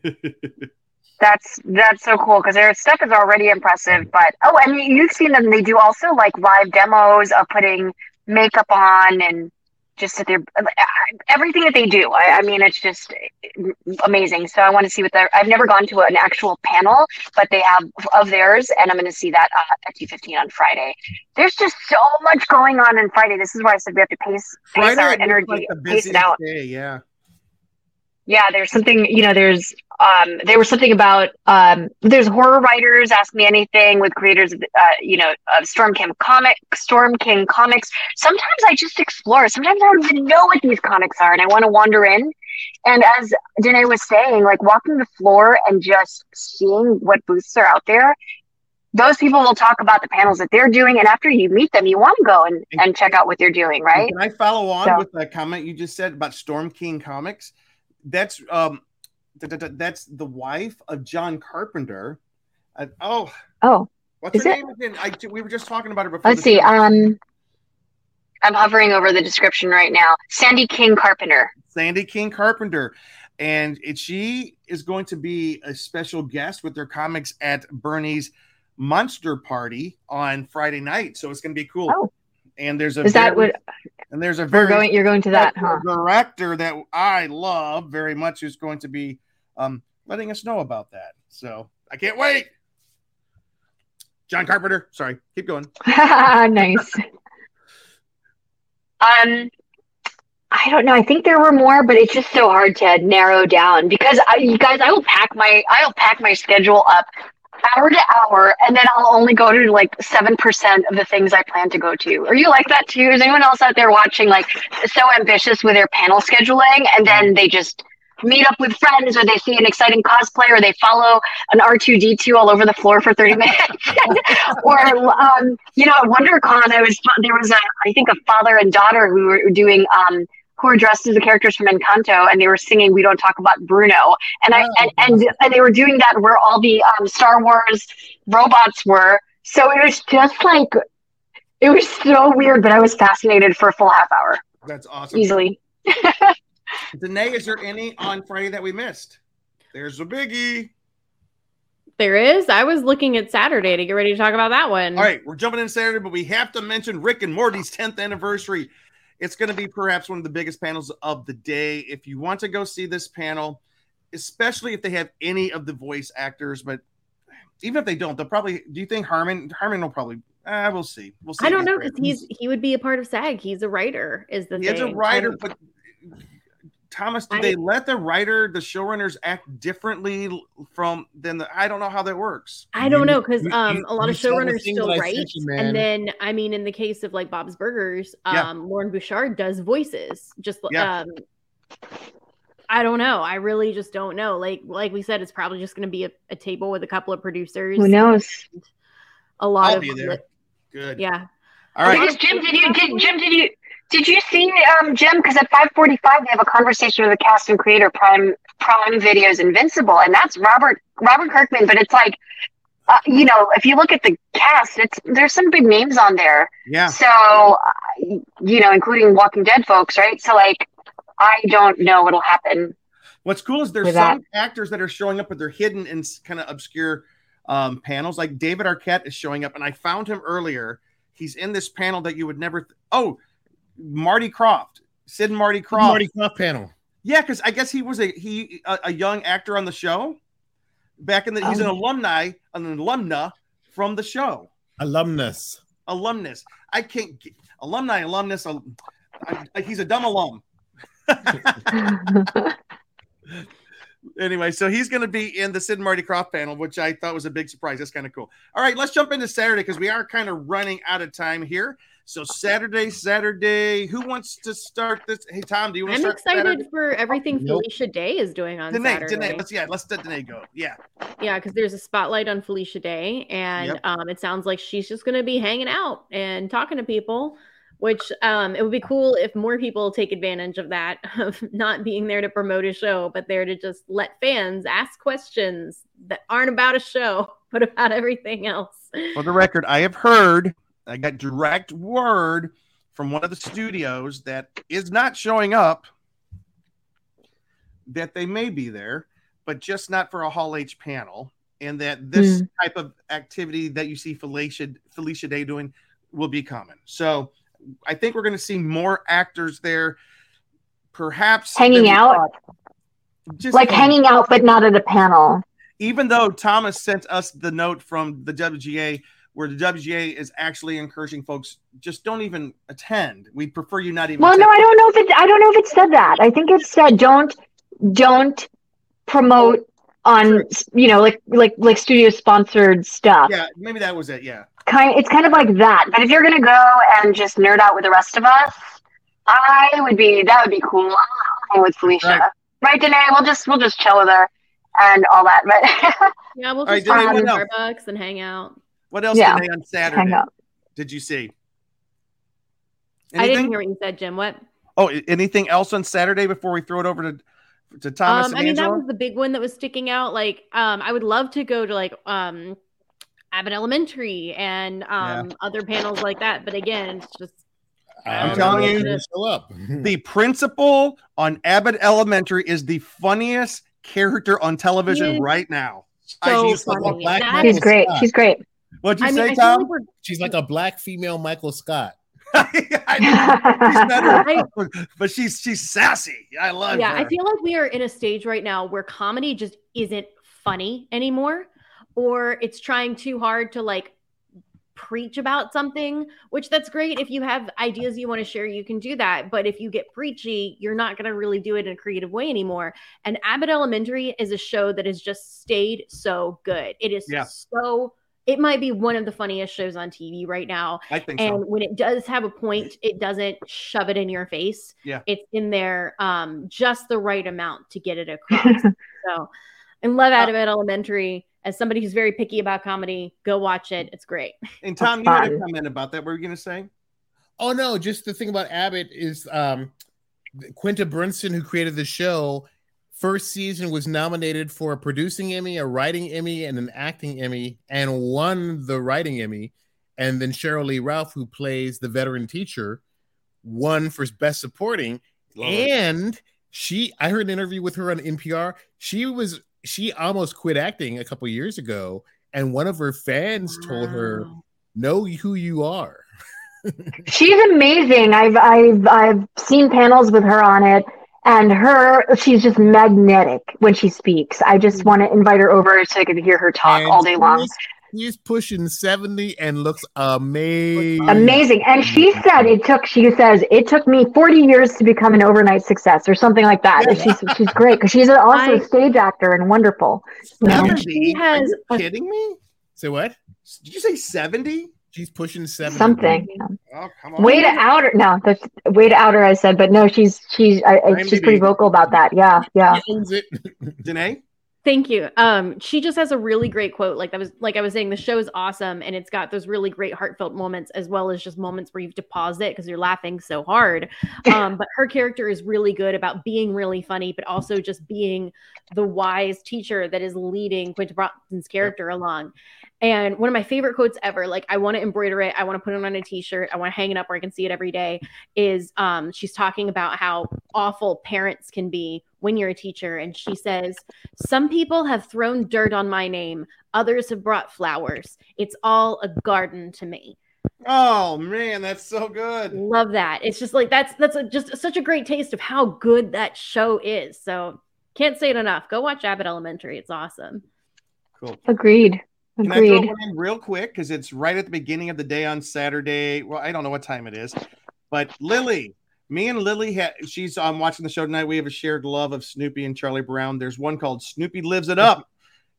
S15: That's that's so cool because their stuff is already impressive. But oh, and you've seen them. They do also like live demos of putting makeup on and just that they're everything that they do. I, I mean, it's just amazing. So I want to see what they're. I've never gone to an actual panel, but they have of theirs, and I'm going to see that uh, at two fifteen on Friday. There's just so much going on on Friday. This is why I said we have to pace pace
S1: Friday
S15: our energy,
S1: like
S15: pace it out.
S1: day. Yeah.
S15: Yeah, there's something, you know, there's um there was something about um there's horror writers ask me anything with creators of uh you know of Storm King comic Storm King comics. Sometimes I just explore. Sometimes I don't even know what these comics are and I want to wander in And as Danae was saying, like walking the floor and just seeing what booths are out there, those people will talk about the panels that they're doing. And after you meet them, you want to go and, and check out what they're doing, right?
S1: Can I follow on
S15: So-
S1: with the comment you just said about Storm King Comics? That's um, th- th- th- that's the wife of John Carpenter. Uh, oh,
S15: Oh,
S1: what's
S15: Is
S1: her
S15: it?
S1: name again? I, we were just talking about her before.
S15: let's see.
S1: show.
S15: Um, I'm hovering over the description right now. Sandy King Carpenter.
S1: Sandy King Carpenter. And it, she is going to be a special guest with their comics at Bernie's Monster Party on Friday night. So it's going to be cool.
S15: Oh.
S1: And there's a
S15: Is that what
S1: and there's a very
S15: going? You're going to that, huh?
S1: director that I love very much who's going to be um, letting us know about that. So I can't wait. John Carpenter. Sorry, keep going.
S15: nice. Um, I don't know. I think there were more, but it's just so hard to narrow down because I, you guys, I will pack my, I'll pack my schedule up hour to hour, and then I'll only go to like seven percent of the things I plan to go to. Are you like that too? Is anyone else out there watching like so ambitious with their panel scheduling, and then they just meet up with friends, or they see an exciting cosplay, or they follow an R two D two all over the floor for thirty minutes, or um, you know, at WonderCon, I was there was a I think a father and daughter who were doing um who were dressed as the characters from Encanto, and they were singing "We Don't Talk About Bruno," and I and, and and they were doing that where all the um, Star Wars robots were. So it was just like it was so weird, but I was fascinated for a full half hour
S1: That's awesome.
S15: easily.
S1: Danae, is there any on Friday that we missed? There's a biggie.
S16: There is. I was looking at Saturday to get ready to talk about that one.
S1: All right, we're jumping in Saturday, but we have to mention Rick and Morty's 10th anniversary. It's going to be perhaps one of the biggest panels of the day. If you want to go see this panel, especially if they have any of the voice actors, but even if they don't, they'll probably. Do you think Harmon? Harmon will probably. Uh, we'll see. We'll see.
S16: I don't know because he's he would be a part of SAG. He's a writer. Is the
S1: He is
S16: thing.
S1: a writer, but Thomas, do
S16: I-
S1: they let the writer, the showrunners, act differently from than the? I don't know how that works.
S16: I don't know because um a lot
S14: you
S16: of showrunners still
S14: that
S16: write,
S14: you,
S16: and then I mean, in the case of like Bob's Burgers,
S1: Yeah.
S16: um, Loren Bouchard does voices. Just
S1: Yeah.
S16: um, I don't know. I really just don't know. Like like we said, it's probably just going to be a, a table with a couple of producers.
S15: Who knows?
S16: A lot
S1: I'll
S16: of
S1: be there. Good.
S16: yeah.
S1: All right.
S15: Because Jim, did you did Jim did you did you see um Jim? Because at five forty five they have a conversation with the cast and creator Prime Prime Videos Invincible, and that's Robert Robert Kirkman. But it's like, uh, you know, if you look at the cast, it's there's some big names on there.
S1: Yeah.
S15: So, uh, you know, including Walking Dead folks, right? So like, I don't know what'll happen.
S1: What's cool is there's
S15: with
S1: some actors that are showing up, but they're hidden in kind of obscure um, panels. Like David Arquette is showing up, and I found him earlier. He's in this panel that you would never. Th- oh, Marty Krofft, Sid and Marty Krofft.
S14: Marty Krofft panel.
S1: Yeah, because I guess he was a he a, a young actor on the show back in the. He's an
S14: Oh.
S1: alumni, an alumna from the show.
S14: Alumnus.
S1: Alumnus. I can't get, alumni, alumnus. al- I, I- he's a dumb alum. anyway, so he's going to be in the Sid and Marty Krofft panel, which I thought was a big surprise. That's kind of cool. All right, let's jump into Saturday because we are kind of running out of time here. So Saturday, Saturday, who wants to start this? Hey Tom, do you want
S16: I'm
S1: to start?
S16: excited
S1: Saturday?
S16: for everything
S1: Nope.
S16: Felicia Day is doing on
S1: Danae,
S16: Saturday.
S1: Danae, let's yeah, let's let Danae go. Yeah,
S16: Yeah, because there's a spotlight on Felicia Day, and
S1: Yep.
S16: um, it sounds like she's just going to be hanging out and talking to people. Which um, it would be cool if more people take advantage of that, of not being there to promote a show, but there to just let fans ask questions that aren't about a show, but about everything else.
S1: For the record, I have heard, I got direct word from one of the studios that is not showing up that they may be there, but just not for a Hall H panel. And that this
S15: Hmm.
S1: type of activity that you see Felicia Felicia Day doing will be common. So I think we're going to see more actors there, perhaps
S15: hanging out.
S1: Just
S15: like hanging out, but not at a panel.
S1: even though Thomas sent us the note from the WGA where the WGA is actually encouraging folks just don't even attend. We prefer you not even.
S15: Well,
S1: attend.
S15: no, I don't know if it. I don't know if it said that. I think it said don't don't promote on you know like like like studio sponsored stuff.
S1: Yeah, maybe that was it. Yeah.
S15: Kind it's kind of like that. But if you're gonna go and just nerd out with the rest of us, I would be that would be cool. I'm with Felicia.
S1: Right.
S15: right, Danae? We'll just we'll just chill with her and all that. But
S16: yeah, we'll just go
S1: Danae,
S16: to
S1: what else?
S16: Starbucks and hang out.
S1: What else
S15: Yeah.
S1: today on Saturday?
S15: Hang out.
S1: Did you see?
S16: I didn't hear what you said, Jim. What?
S1: Oh, anything else on Saturday before we throw it over to to Thomas
S16: um,
S1: and
S16: I mean, that was the big one that was sticking out. Like, um, I would love to go to like um, Abbott Elementary and um, other panels like that. But again, it's just
S1: I'm telling you,
S14: show up.
S1: the principal on Abbott Elementary is the funniest character on television right now.
S16: so
S14: she's like
S16: funny.
S14: black
S16: That-
S15: she's great.
S14: Scott.
S15: She's great.
S1: What'd you
S16: I
S1: say,
S16: I feel
S1: Tom?
S16: like
S14: She's like a black female Michael Scott.
S1: she's better, but she's she's sassy. I love
S16: yeah,
S1: her.
S16: I feel like we are in a stage right now where comedy just isn't funny anymore, or it's trying too hard to like preach about something, which that's great. If you have ideas you want to share, you can do that. But if you get preachy, you're not going to really do it in a creative way anymore. And Abbott Elementary is a show that has just stayed so good. It is
S1: Yeah.
S16: so. It might be one of the funniest shows on TV right now.
S1: I think
S16: and
S1: so.
S16: when it does have a point, it doesn't shove it in your face.
S1: Yeah.
S16: It's in there um, just the right amount to get it across. so, and love Abbott Elementary. As somebody who's very picky about comedy, go watch it. It's great.
S1: And Tom, you had a
S15: fun.
S1: comment about that. What were you going to say?
S14: Oh no, just the thing about Abbott is um Quinta Brunson, who created the show, first season was nominated for a producing Emmy, a writing Emmy, and an acting Emmy, and won the writing Emmy. And then Sheryl Lee Ralph, who plays the veteran teacher, won for best supporting.
S1: Love it.
S14: and she I heard an interview with her on NPR. She was she almost quit acting a couple years ago, and one of her fans told her, Know who you are.
S15: She's amazing. I've I've I've seen panels with her on it, and her she's just magnetic when she speaks. I just mm. want to invite her over so I can hear her talk
S14: And
S15: all day long.
S14: She's, she's pushing 70 and looks amazing.
S15: Amazing. And she said it took. She says it took me 40 years to become an overnight success, or something like that. And She's she's great because she's also a stage actor and wonderful. You know?
S16: She
S1: Are you kidding me?
S14: Say what?
S1: Did you say 70?
S14: She's pushing seven.
S15: Something.
S1: Oh.
S15: Way to out her. No, that's way to out her. I said, but no, she's she's I, I- she's pretty vocal about that. Yeah, yeah.
S14: Owns.
S1: Danae?
S16: Thank you. Um, she just has a really great quote. Like that was like I was saying, the show is awesome, and it's got those really great heartfelt moments as well as just moments where you have to pause it because you're laughing so hard. Um, but her character is really good about being really funny, but also just being the wise teacher that is leading Quinta Brunson's character along. And one of my favorite quotes ever, like I want to embroider it, I want to put it on a t-shirt, I want to hang it up where I can see it every day, is um she's talking about how awful parents can be when you're a teacher. And she says, Some people have thrown dirt on my name, others have brought flowers. It's all a garden to me.
S1: Oh man, that's so good.
S16: Love that. It's just like that's that's a, just such a great taste of how good that show is. So can't say it enough. Go watch Abbott Elementary. It's awesome.
S1: Cool.
S15: Agreed.
S1: Can I throw one in real quick? Because it's right at the beginning of the day on Saturday. Well, I don't know what time it is, but Lily, me and Lily, ha- she's um, watching the show tonight. We have a shared love of Snoopy and Charlie Brown. There's one called Snoopy Lives It Up.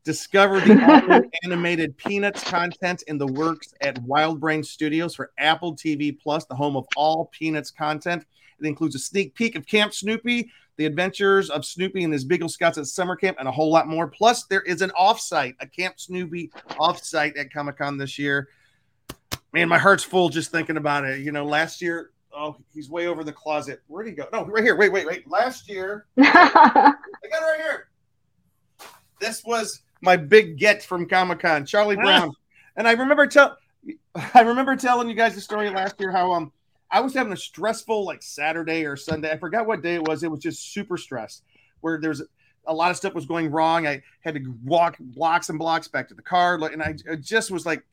S1: Discover the animated Peanuts content in the works at WildBrain Studios for Apple TV Plus, the home of all Peanuts content. It includes a sneak peek of Camp Snoopy, the adventures of Snoopy and his Beagle Scouts at summer camp, and a whole lot more. Plus, there is an offsite, a Camp Snoopy offsite at Comic Con this year. Man, my heart's full just thinking about it. You know, last year, oh, he's way over the closet. Where'd he go? No, right here. Wait, wait, wait. Last year, I got it right here. This was my big get from Comic Con, Charlie Brown. And I remember tell I remember telling you guys the story last year how um I was having a stressful like Saturday or Sunday. I forgot what day it was. It was just super stressed where there's a lot of stuff was going wrong. I had to walk blocks and blocks back to the car. And I, I just was like,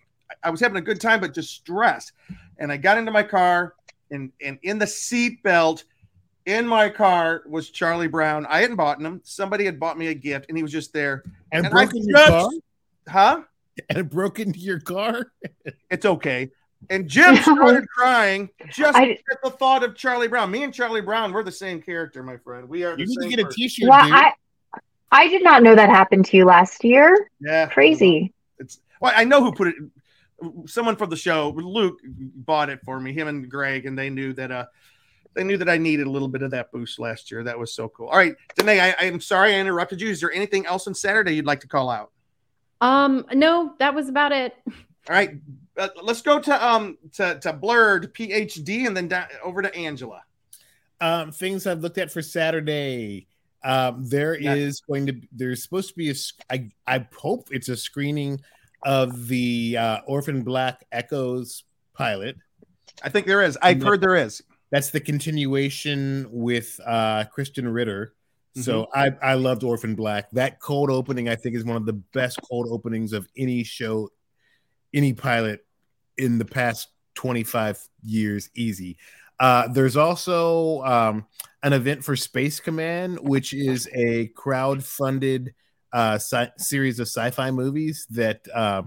S1: I was having a good time, but just stressed. And I got into my car and, and in the seat belt in my car was Charlie Brown. I hadn't bought him. Somebody had bought me a gift and he was just there.
S14: And,
S1: I
S14: broke into your
S1: just-
S14: car?
S1: Huh?
S14: And broke into your car?
S1: It's okay. And Jim started crying just
S15: I-
S1: at the thought of Charlie Brown. Me and Charlie Brown, we're the same character, my friend. We are the
S14: You need to get a
S1: person.
S14: t-shirt,
S15: Well,
S14: dude.
S15: I I did not know that happened to you last year.
S1: Yeah.
S15: Crazy.
S1: It's well, I know who put it. Someone from the show, Luke, bought it for me. Him and Greg, and they knew that uh they knew that I needed a little bit of that boost last year. That was so cool. All right, Danae, I, I'm sorry I interrupted you. Is there anything else on Saturday you'd like to call out?
S16: Um, no, that was about it.
S1: All right, uh, let's go to um to to Blurred PhD and then down, over to Angela.
S14: Um, things I've looked at for Saturday. Um, there
S1: Yeah.
S14: is going to there's supposed to be a s- I I hope it's a screening of the uh, Orphan Black Echoes pilot.
S1: I think there is. I've heard there is.
S14: That's the continuation with uh, Krysten Ritter. So I I loved Orphan Black. That cold opening I think is one of the best cold openings of any show, any pilot in the past 25 years, easy. Uh, there's also um, an event for Space Command, which is a crowd-funded uh, sci- series of sci-fi movies that. Uh,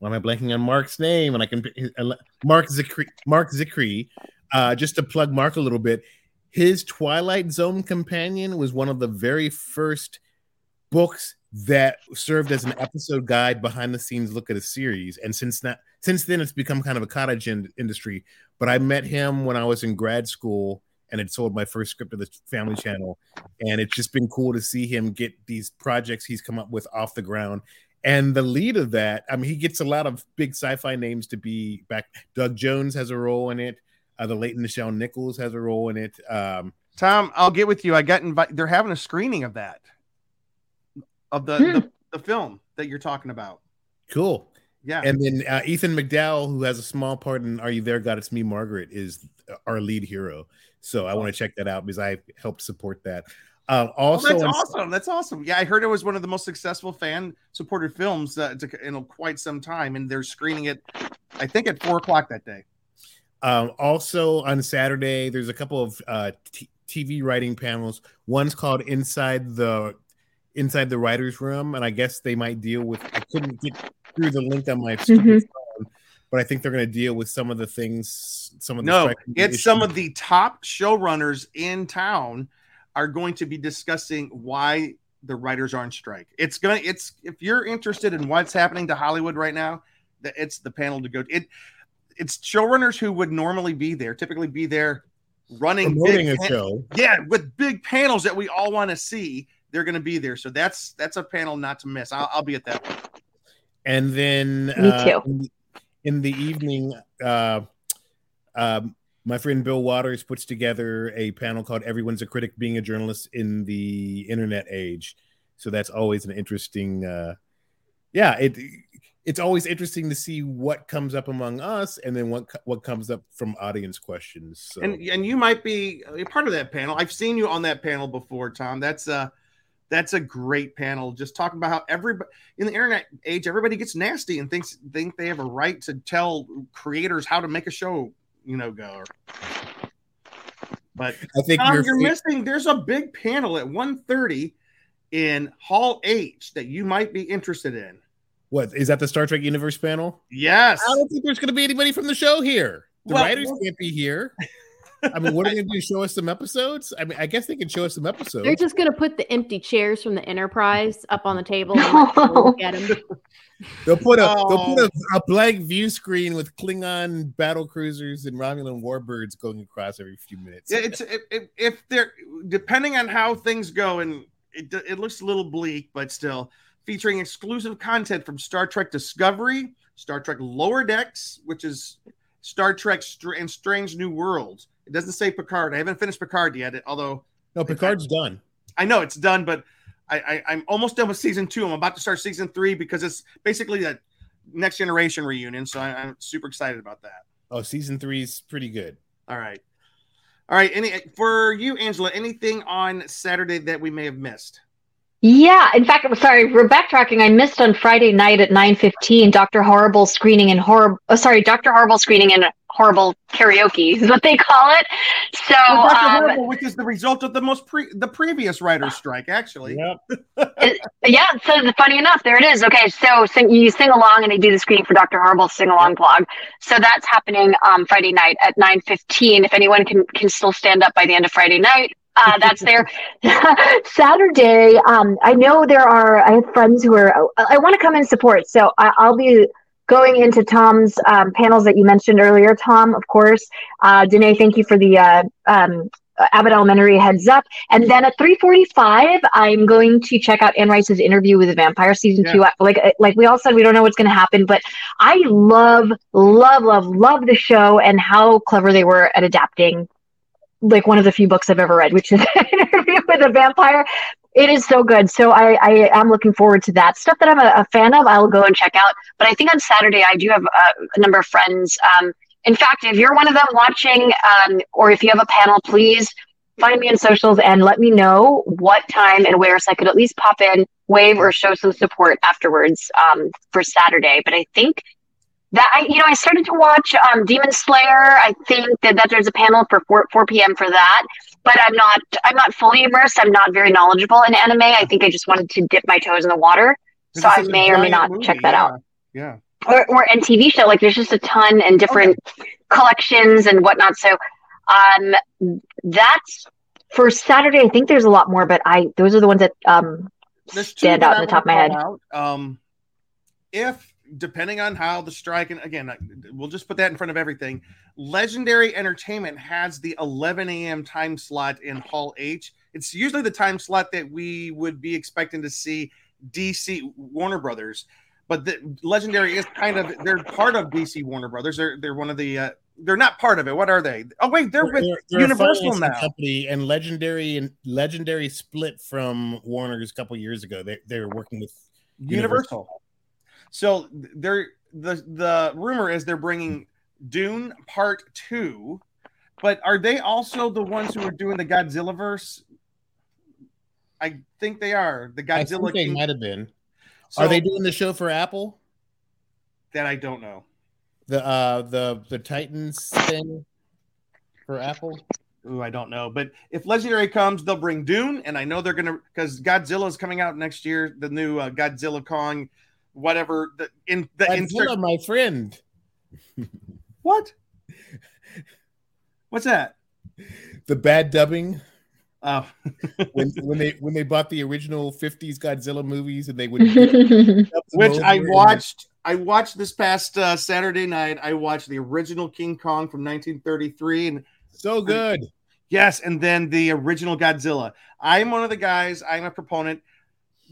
S14: why am I blanking on Marc's name? And I can Marc Zicree. Marc Zicree. Uh, just to plug Marc a little bit, his Twilight Zone companion was one of the very first books that served as an episode guide behind the scenes look at a series. And since that since then it's become kind of a cottage in- industry. But i met him when i was in grad school and had sold my first script to the family channel. And it's just been cool to see him get these projects he's come up with off the ground. And the lead of that i mean he gets a lot of big sci-fi names to be back. Doug jones has a role in it uh, the late Nichelle Nichols has a role in it. Um,
S1: Tom, I'll get with you. I got invited. They're having a screening of that, of the,
S14: Hmm.
S1: the the film that you're talking about.
S14: Cool.
S1: Yeah.
S14: And then uh, Ethan McDowell, who has a small part in Are You There, God? It's Me, Margaret, is our lead hero. So I want to check that out because I helped support that. Uh,
S1: Oh,
S14: also,
S1: that's
S14: on-
S1: awesome. That's awesome. Yeah, I heard it was one of the most successful fan supported films uh, to, in quite some time, and they're screening it, I think, at four o'clock that day.
S14: Um, also on Saturday, there's a couple of uh, t- TV writing panels. One's called Inside the Inside the Writers Room, and I guess they might deal with. I couldn't get through the link on my stupid
S1: Mhm.
S14: phone, but I think they're going to deal with some of the things. Some of the
S1: No,
S14: striking
S1: it's some of the top showrunners in town are going to be discussing why the writers are on strike. It's gonna. It's if you're interested in what's happening to Hollywood right now, that it's the panel to go. It it's showrunners who would normally be there, typically be there running
S14: Promoting
S1: big
S14: a show.
S1: Yeah, with big panels that we all want to see. They're going to be there, so that's that's a panel not to miss. I'll, I'll be at that one.
S14: And then
S1: Me
S14: uh,
S1: too.
S14: in, the, in the evening, uh, um, my friend Bill Waters puts together a panel called "Everyone's a Critic: Being a Journalist in the Internet Age." So that's always an interesting. Uh, yeah, it it's always interesting to see what comes up among us, and then what what comes up from audience questions. So.
S1: and and you might be uh, a part of that panel. I've seen you on that panel before, Tom. That's a that's a great panel. Just talking about how everybody in the internet age, everybody gets nasty and thinks think they have a right to tell creators how to make a show, you know, go. But
S14: I think
S1: Tom,
S14: you're
S1: you're missing. There's a big panel at 1.30 in Hall H that you might be interested in.
S14: What is that the Star Trek Universe panel?
S1: Yes.
S14: I don't think there's going to be anybody from the show here. The
S1: Well-
S14: writers can't be here. I mean, what are they going to do? Show us some episodes? I mean, I guess they can show us some episodes.
S16: They're just gonna put the empty chairs from the Enterprise up on the table and let people look at them.
S14: They'll put a they'll
S1: Oh.
S14: put a, oh. a blank view screen with Klingon battle cruisers and Romulan warbirds going across every few minutes.
S1: Yeah, it's if, if, if they're depending on how things go, and it, it looks a little bleak, but still featuring exclusive content from Star Trek Discovery, Star Trek Lower Decks, which is Star Trek Str- and Strange New Worlds. It doesn't say Picard. I haven't finished Picard yet, although
S14: no, Picard's done.
S1: I know it's done, but I, I I'm almost done with season two. I'm about to start season three because it's basically a next generation reunion. So I, I'm super excited about that.
S14: Oh, season three is pretty good.
S1: All right. All right. Any for you, Angela, anything on Saturday that we may have missed?
S15: Yeah, in fact, I'm sorry, we're backtracking. I missed on Friday night at 9:15 Dr. Horrible screening in horrible. Oh, sorry, Dr. Horrible screening in horrible karaoke is what they call it. So,
S1: Well, Dr.
S15: um,
S1: Horrible, which is the result of the most pre the previous writer's strike, actually.
S15: it- yeah, so funny enough, there it is. Okay, so sing, you sing along and they do the screening for Dr. Horrible sing along blog. So that's happening um, Friday night at 9:15. If anyone can can still stand up by the end of Friday night, uh, that's there. Saturday, um, I know there are. I have friends who are. I, I want to come and support, so I, I'll be going into Tom's um, panels that you mentioned earlier, Tom, of course. Uh, Danae, thank you for the uh, um, Abbott Elementary heads up. And then at 3:45, I'm going to check out Anne Rice's interview with the Vampire season
S1: Yeah.
S15: two. Like like we all said, we don't know what's going to happen, but I love, love, love, love the show and how clever they were at adapting. Like one of the few books I've ever read, which is interview with a vampire. It is so good. So I, I am looking forward to that stuff that I'm a, a fan of. I'll go and check out. But I think on Saturday I do have a, a number of friends. Um, in fact, if you're one of them watching, um, or if you have a panel, please find me on socials and let me know what time and where, so I could at least pop in, wave, or show some support afterwards um, for Saturday. But I think that I, you know, I started to watch um, Demon Slayer. I think that, that there's a panel for 4, 4 p.m. for that. But I'm not, I'm not fully immersed. I'm not very knowledgeable in anime. I think I just wanted to dip my toes in the water, so I may or may not
S1: movie,
S15: check that
S1: yeah.
S15: out
S1: Yeah.
S15: or, or and TV show. Like there's just a ton and different collections and whatnot. So um that's for Saturday. I think there's a lot more, but I those are the ones that um
S1: There's
S15: stand out in the top of my head.
S1: out. Um, if depending on how the strike, and again, we'll just put that in front of everything. Legendary Entertainment has the 11 a.m. time slot in Hall H. It's usually the time slot that we would be expecting to see DC Warner Brothers, but the Legendary is kind of they're part of DC Warner Brothers. They're they're one of the uh, they're not part of it. What are they? Oh wait, they're with
S14: they're
S1: Universal now.
S14: company and legendary and legendary split from Warner's a couple years ago. They they were working with
S1: Universal. So they're the the rumor is they're bringing Dune Part Two, but are they also the ones who are doing the Godzilla verse? I think they are the
S14: I
S1: Godzilla.
S14: think they
S1: King-
S14: might have been.
S1: So-
S14: Are they doing the show for Apple?
S1: that I don't know.
S14: The uh the the Titans thing for Apple?
S1: Ooh, I don't know. But if Legendary comes, they'll bring Dune, and I know they're gonna because Godzilla is coming out next year. The new uh, Godzilla Kong, whatever. The in the
S14: Godzilla,
S1: insert.
S14: my friend.
S1: What? What's that?
S14: The bad dubbing.
S1: Oh.
S14: when when they when they bought the original 50s Godzilla movies and they would
S1: which I watched. I watched this past uh, Saturday night. I watched the original King Kong from 1933, and
S14: so good.
S1: Yes, and then the original Godzilla. I'm one of the guys. I'm a proponent.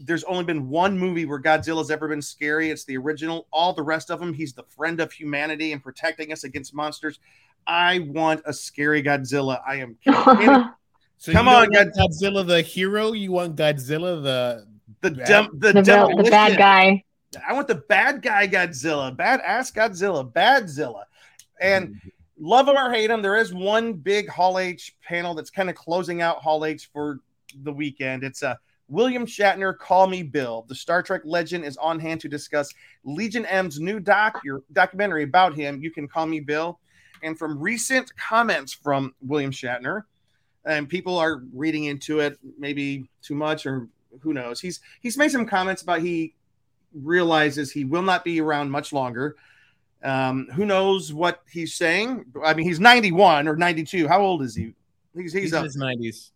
S1: There's only been one movie where Godzilla's ever been scary. It's the original. All the rest of them, he's the friend of humanity and protecting us against monsters. I want a scary Godzilla. I am.
S14: So
S1: Come
S14: you
S1: on,
S14: don't Godzilla the hero. You want Godzilla the
S1: the
S14: bad-
S1: dem- the,
S15: The vil- the bad guy.
S1: I want the bad guy Godzilla, badass Godzilla, Badzilla, and mm-hmm. love him or hate him. There is one big Hall H panel that's kind of closing out Hall H for the weekend. It's a William Shatner, Call Me Bill. The Star Trek legend is on hand to discuss Legion M's new doc, your documentary about him. You can call me Bill. And from recent comments from William Shatner, and people are reading into it maybe too much or who knows. He's he's made some comments about he realizes he will not be around much longer. Um, who knows what he's saying? I mean, he's 91 or 92. How old is he? He's he's,
S14: He's
S1: up.
S14: in his 90s.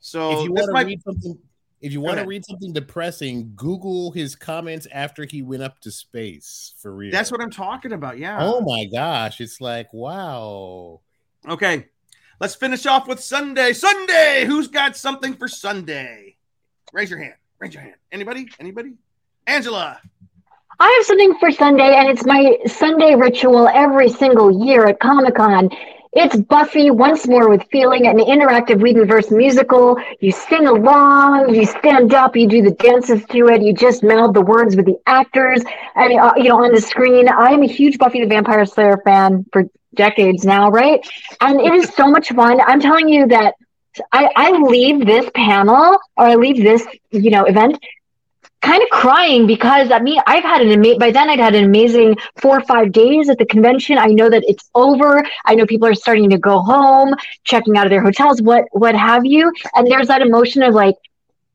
S1: So
S14: if you
S1: this
S14: want to
S1: might-
S14: read something if you want to read something depressing, Google his comments after he went up to space for real.
S1: That's what I'm talking about. Yeah.
S14: Oh my gosh, it's like wow.
S1: Okay. Let's finish off with Sunday. Sunday. Who's got something for Sunday? Raise your hand. Raise your hand. Anybody? Anybody? Angela.
S15: I have something for Sunday, and it's my Sunday ritual every single year at Comic Con. It's Buffy once more with feeling, an interactive Whedonverse musical. You sing along, you stand up, you do the dances to it, you just mouth the words with the actors, and uh, you know on the screen. I am a huge Buffy the Vampire Slayer fan for decades now, right? And it is so much fun. I'm telling you that I, I leave this panel or I leave this you know event kind of crying because I mean I've had an amazing by then I'd had an amazing four or five days at the convention. I know that it's over. I know people are starting to go home, checking out of their hotels, what what have you. And there's that emotion of like,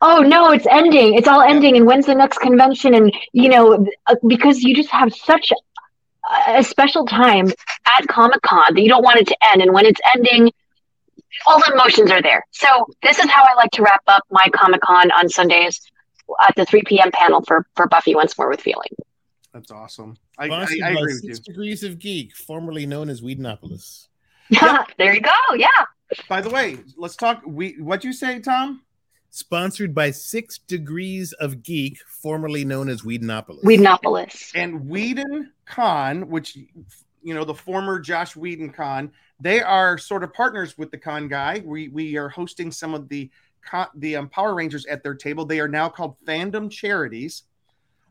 S15: oh no, it's ending. It's all ending. And when's the next convention? And you know, uh, because you just have such a- special time at Comic Con that you don't want it to end. And when it's ending, all the emotions are there. So this is how I like to wrap up my Comic Con on Sundays at the 3 p.m. panel for for Buffy once more with feeling.
S1: That's awesome. I, I,
S14: Sponsored
S1: I
S14: by
S1: agree with
S14: Six
S1: you.
S14: Degrees of Geek, formerly known as Whedonopolis.
S15: there you go. Yeah.
S1: By the way, let's talk. We what you say, Tom?
S14: Sponsored by Six Degrees of Geek, formerly known as Whedonopolis.
S15: Whedonopolis.
S1: and Whedon Con, which you know the former Joss Whedon Con, they are sort of partners with the Con guy. We we are hosting some of the con, the um, Power Rangers at their table. They are now called Fandom Charities.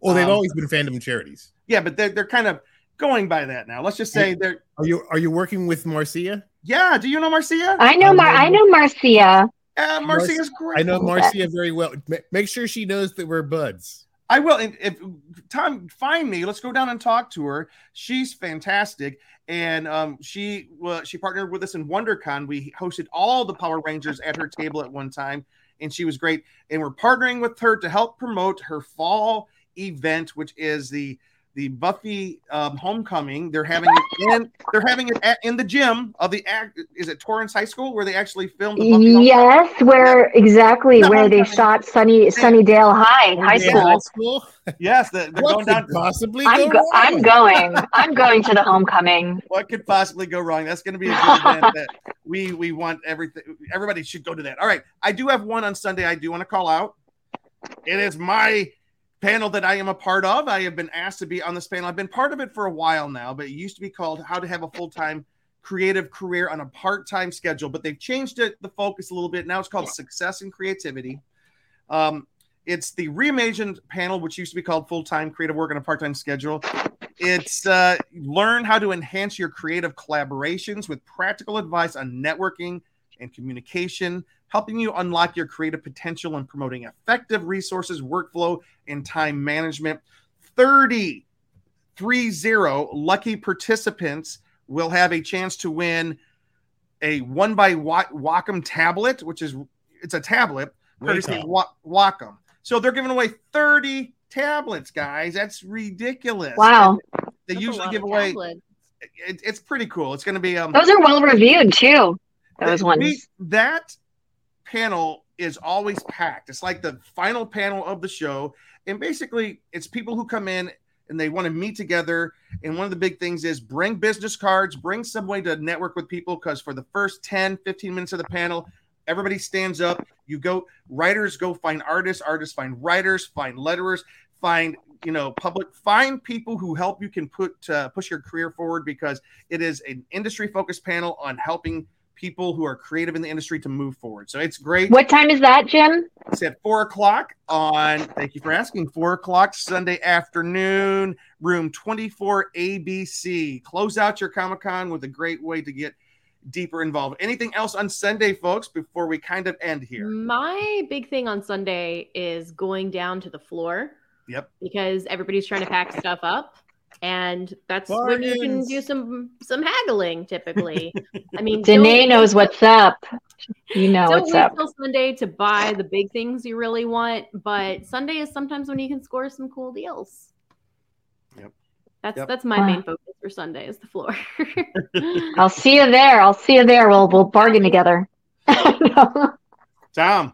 S14: Oh, they've
S1: Um,
S14: always been fandom charities.
S1: Yeah, but they're they're kind of going by that now. Let's just say they're
S14: Are you are you working with Marcia?
S1: yeah. Do you know Marcia?
S15: I know Mar I know Marcia.
S1: Uh, Marcia's great.
S14: I know Marcia very well. Make sure she knows that we're buds.
S1: I will. And if Tom find me, let's go down and talk to her. She's fantastic, and um, she well, she partnered with us in WonderCon. We hosted all the Power Rangers at her table at one time, and she was great. And we're partnering with her to help promote her fall event, which is the the Buffy um, homecoming. They're having it in they're having it at, in the gym of the act. Is it Torrance High School where they actually filmed the Buffy homecoming?
S15: Yes, where exactly
S1: No,
S15: where they shot Sunny Sunnydale High High
S1: Yeah.
S15: School.
S14: school?
S1: Yes, the, they're
S14: What
S1: going down.
S14: possibly
S15: I'm
S14: go
S15: go-
S14: wrong?
S15: I'm going. I'm going to the homecoming.
S1: what could possibly go wrong? That's going to be a good event that we we want everything. Everybody should go to that. All right, I do have one on Sunday. I do want to call out. It is my panel that I am a part of. I have been asked to be on this panel. I've been part of it for a while now, but it used to be called "How to Have a Full Time Creative Career on a Part Time Schedule." But they've changed it the focus a little bit. Now it's called Success and Creativity. Um, it's the reimagined panel, which used to be called Full Time Creative Work on a Part Time Schedule. It's uh, learn how to enhance your creative collaborations with practical advice on networking and communication, helping you unlock your creative potential and promoting effective resources, workflow, and time management. 30, 30 lucky participants will have a chance to win a one by Wacom tablet, which is it's a tablet courtesy of Wa- Wacom. So they're giving away 30 tablets, guys. That's ridiculous.
S15: Wow.
S1: They
S16: That's
S1: usually give away. It, it's pretty cool. It's going to be um.
S15: Those are well reviewed too. Those
S1: we-
S15: ones.
S1: that panel is always packed. It's like the final panel of the show. And basically, it's people who come in and they want to meet together. And one of the big things is bring business cards, bring some way to network with people. Because for the first 10, 15 minutes of the panel, everybody stands up. You go, writers go find artists, artists find writers, find letterers, find you know public find people who help you can put uh, push your career forward because it is an industry focused panel on helping people who are creative in the industry to move forward. So it's great.
S15: What time is that, Jim?
S1: it's at four o'clock on thank you for asking four o'clock sunday afternoon room 24 abc close out your comic-con with a great way to get deeper involved. Anything else on sunday folks before we kind of end here?
S16: My big thing on Sunday is going down to the floor.
S1: Yep.
S16: Because everybody's trying to pack stuff up. And that's when you can do some some haggling typically. I mean
S15: Danae knows what's up. You know
S16: don't
S15: what's
S16: wait
S15: up.
S16: till Sunday to buy the big things you really want, but Sunday is sometimes when you can score some cool deals.
S1: Yep.
S16: That's
S1: Yep.
S16: that's my
S15: Wow.
S16: main focus for Sunday is the floor.
S15: I'll see you there. I'll see you there. We'll we'll bargain together.
S1: tom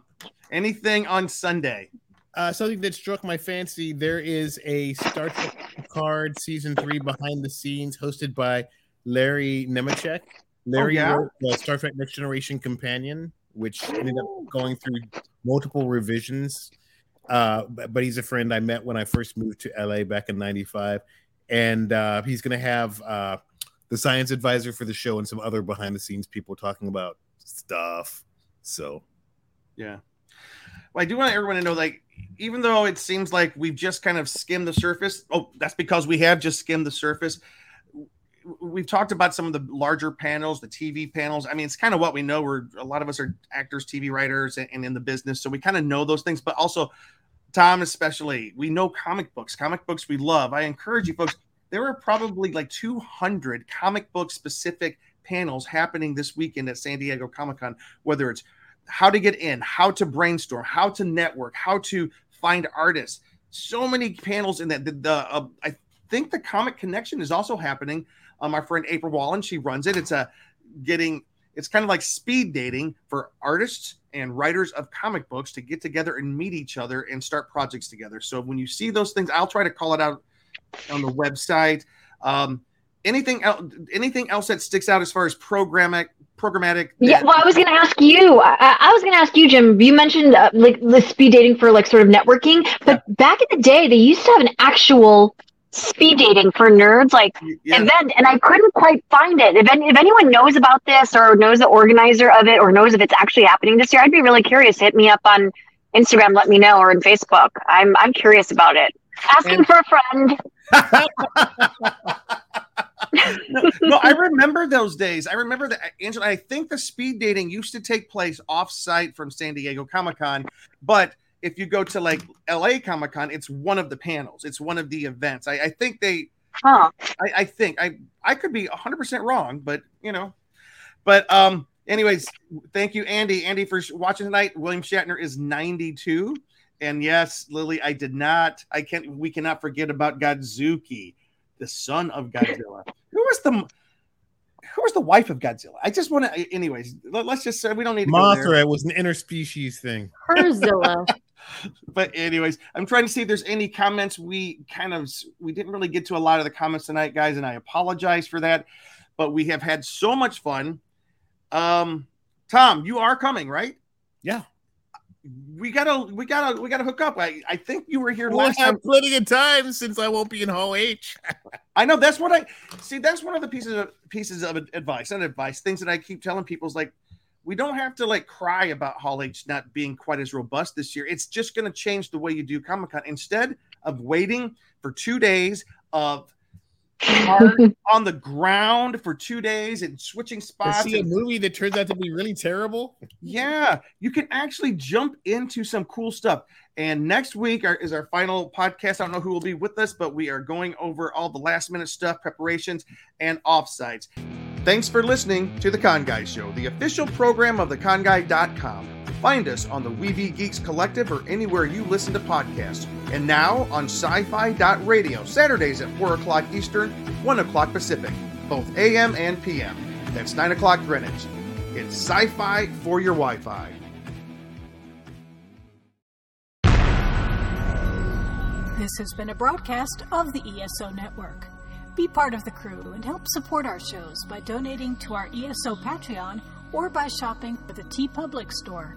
S1: anything on sunday
S14: Uh, something that struck my fancy. There is a Star Trek Picard season three behind the scenes hosted by Larry Nemecek. Larry
S1: yeah?
S14: wrote the Star Trek Next Generation Companion, which ended up going through multiple revisions. Uh, but, but he's a friend I met when I first moved to LA back in '95, and uh, he's going to have uh, the science advisor for the show and some other behind the scenes people talking about stuff. So
S1: Yeah. Well, I do want everyone to know, like, even though it seems like we've just kind of skimmed the surface, oh, that's because we have just skimmed the surface. We've talked about some of the larger panels, the TV panels. I mean, it's kind of what we know. We're a lot of us are actors, TV writers, and, and in the business, so we kind of know those things. But also, Tom, especially, we know comic books. Comic books we love. I encourage you folks. There are probably like 200 comic book specific panels happening this weekend at San Diego Comic Con, whether it's how to get in, how to brainstorm, how to network, how to find artists. So many panels in that. The, the uh, I think the Comic Connection is also happening. Um, our friend April Wallen, she runs it. It's a getting. It's kind of like speed dating for artists and writers of comic books to get together and meet each other and start projects together. So when you see those things, I'll try to call it out on the website. Um, anything else? Anything else that sticks out as far as programmatic? Programmatic.
S15: Yeah, well, I was going to ask you. I, I was going to ask you, Jim. You mentioned uh, like the speed dating for like sort of networking, but yeah. back in the day, they used to have an actual speed dating for nerds like yeah. event and i couldn't quite find it if, any, if anyone knows about this or knows the organizer of it or knows if it's actually happening this year i'd be really curious hit me up on instagram let me know or in facebook i'm i'm curious about it asking and- for a friend
S1: no, no, I remember those days. I remember that Angela. I think the speed dating used to take place off site from San Diego Comic Con, but if you go to like LA Comic Con, it's one of the panels. It's one of the events. I, I think they.
S15: Huh.
S1: I, I think I I could be 100 percent wrong, but you know, but um. Anyways, thank you, Andy. Andy for watching tonight. William Shatner is 92. And yes, Lily, I did not. I can't. We cannot forget about Godzooky, the son of Godzilla. Who was the who was the wife of Godzilla? I just want to. Anyways, let, us just say we don't need to
S14: Mothra. It was an interspecies thing.
S16: Herzilla.
S1: but anyways, I'm trying to see if there's any comments. We kind of we didn't really get to a lot of the comments tonight, guys, and I apologize for that. But we have had so much fun. Um, Tom, you are coming, right?
S14: Yeah.
S1: We gotta, we gotta, we gotta hook up. I, I think you were here
S14: we'll
S1: last
S14: have
S1: time.
S14: Plenty of time since I won't be in Hall H.
S1: I know that's what I see. That's one of the pieces of pieces of advice, and advice, things that I keep telling people is like, we don't have to like cry about Hall H not being quite as robust this year. It's just going to change the way you do Comic Con. Instead of waiting for two days of on the ground for two days and switching spots.
S14: To see
S1: and,
S14: a movie that turns out to be really terrible.
S1: Yeah, you can actually jump into some cool stuff. And next week are, is our final podcast. I don't know who will be with us, but we are going over all the last minute stuff, preparations, and offsites. Thanks for listening to the Con Guy Show, the official program of theconguy.com. Find us on the Weeby Geeks Collective or anywhere you listen to podcasts. And now on sci fi radio, Saturdays at 4 o'clock Eastern, 1 o'clock Pacific, both AM and PM. That's 9 o'clock Greenwich. It's sci fi for your Wi Fi.
S2: This has been a broadcast of the ESO Network. Be part of the crew and help support our shows by donating to our ESO Patreon or by shopping at the TeePublic store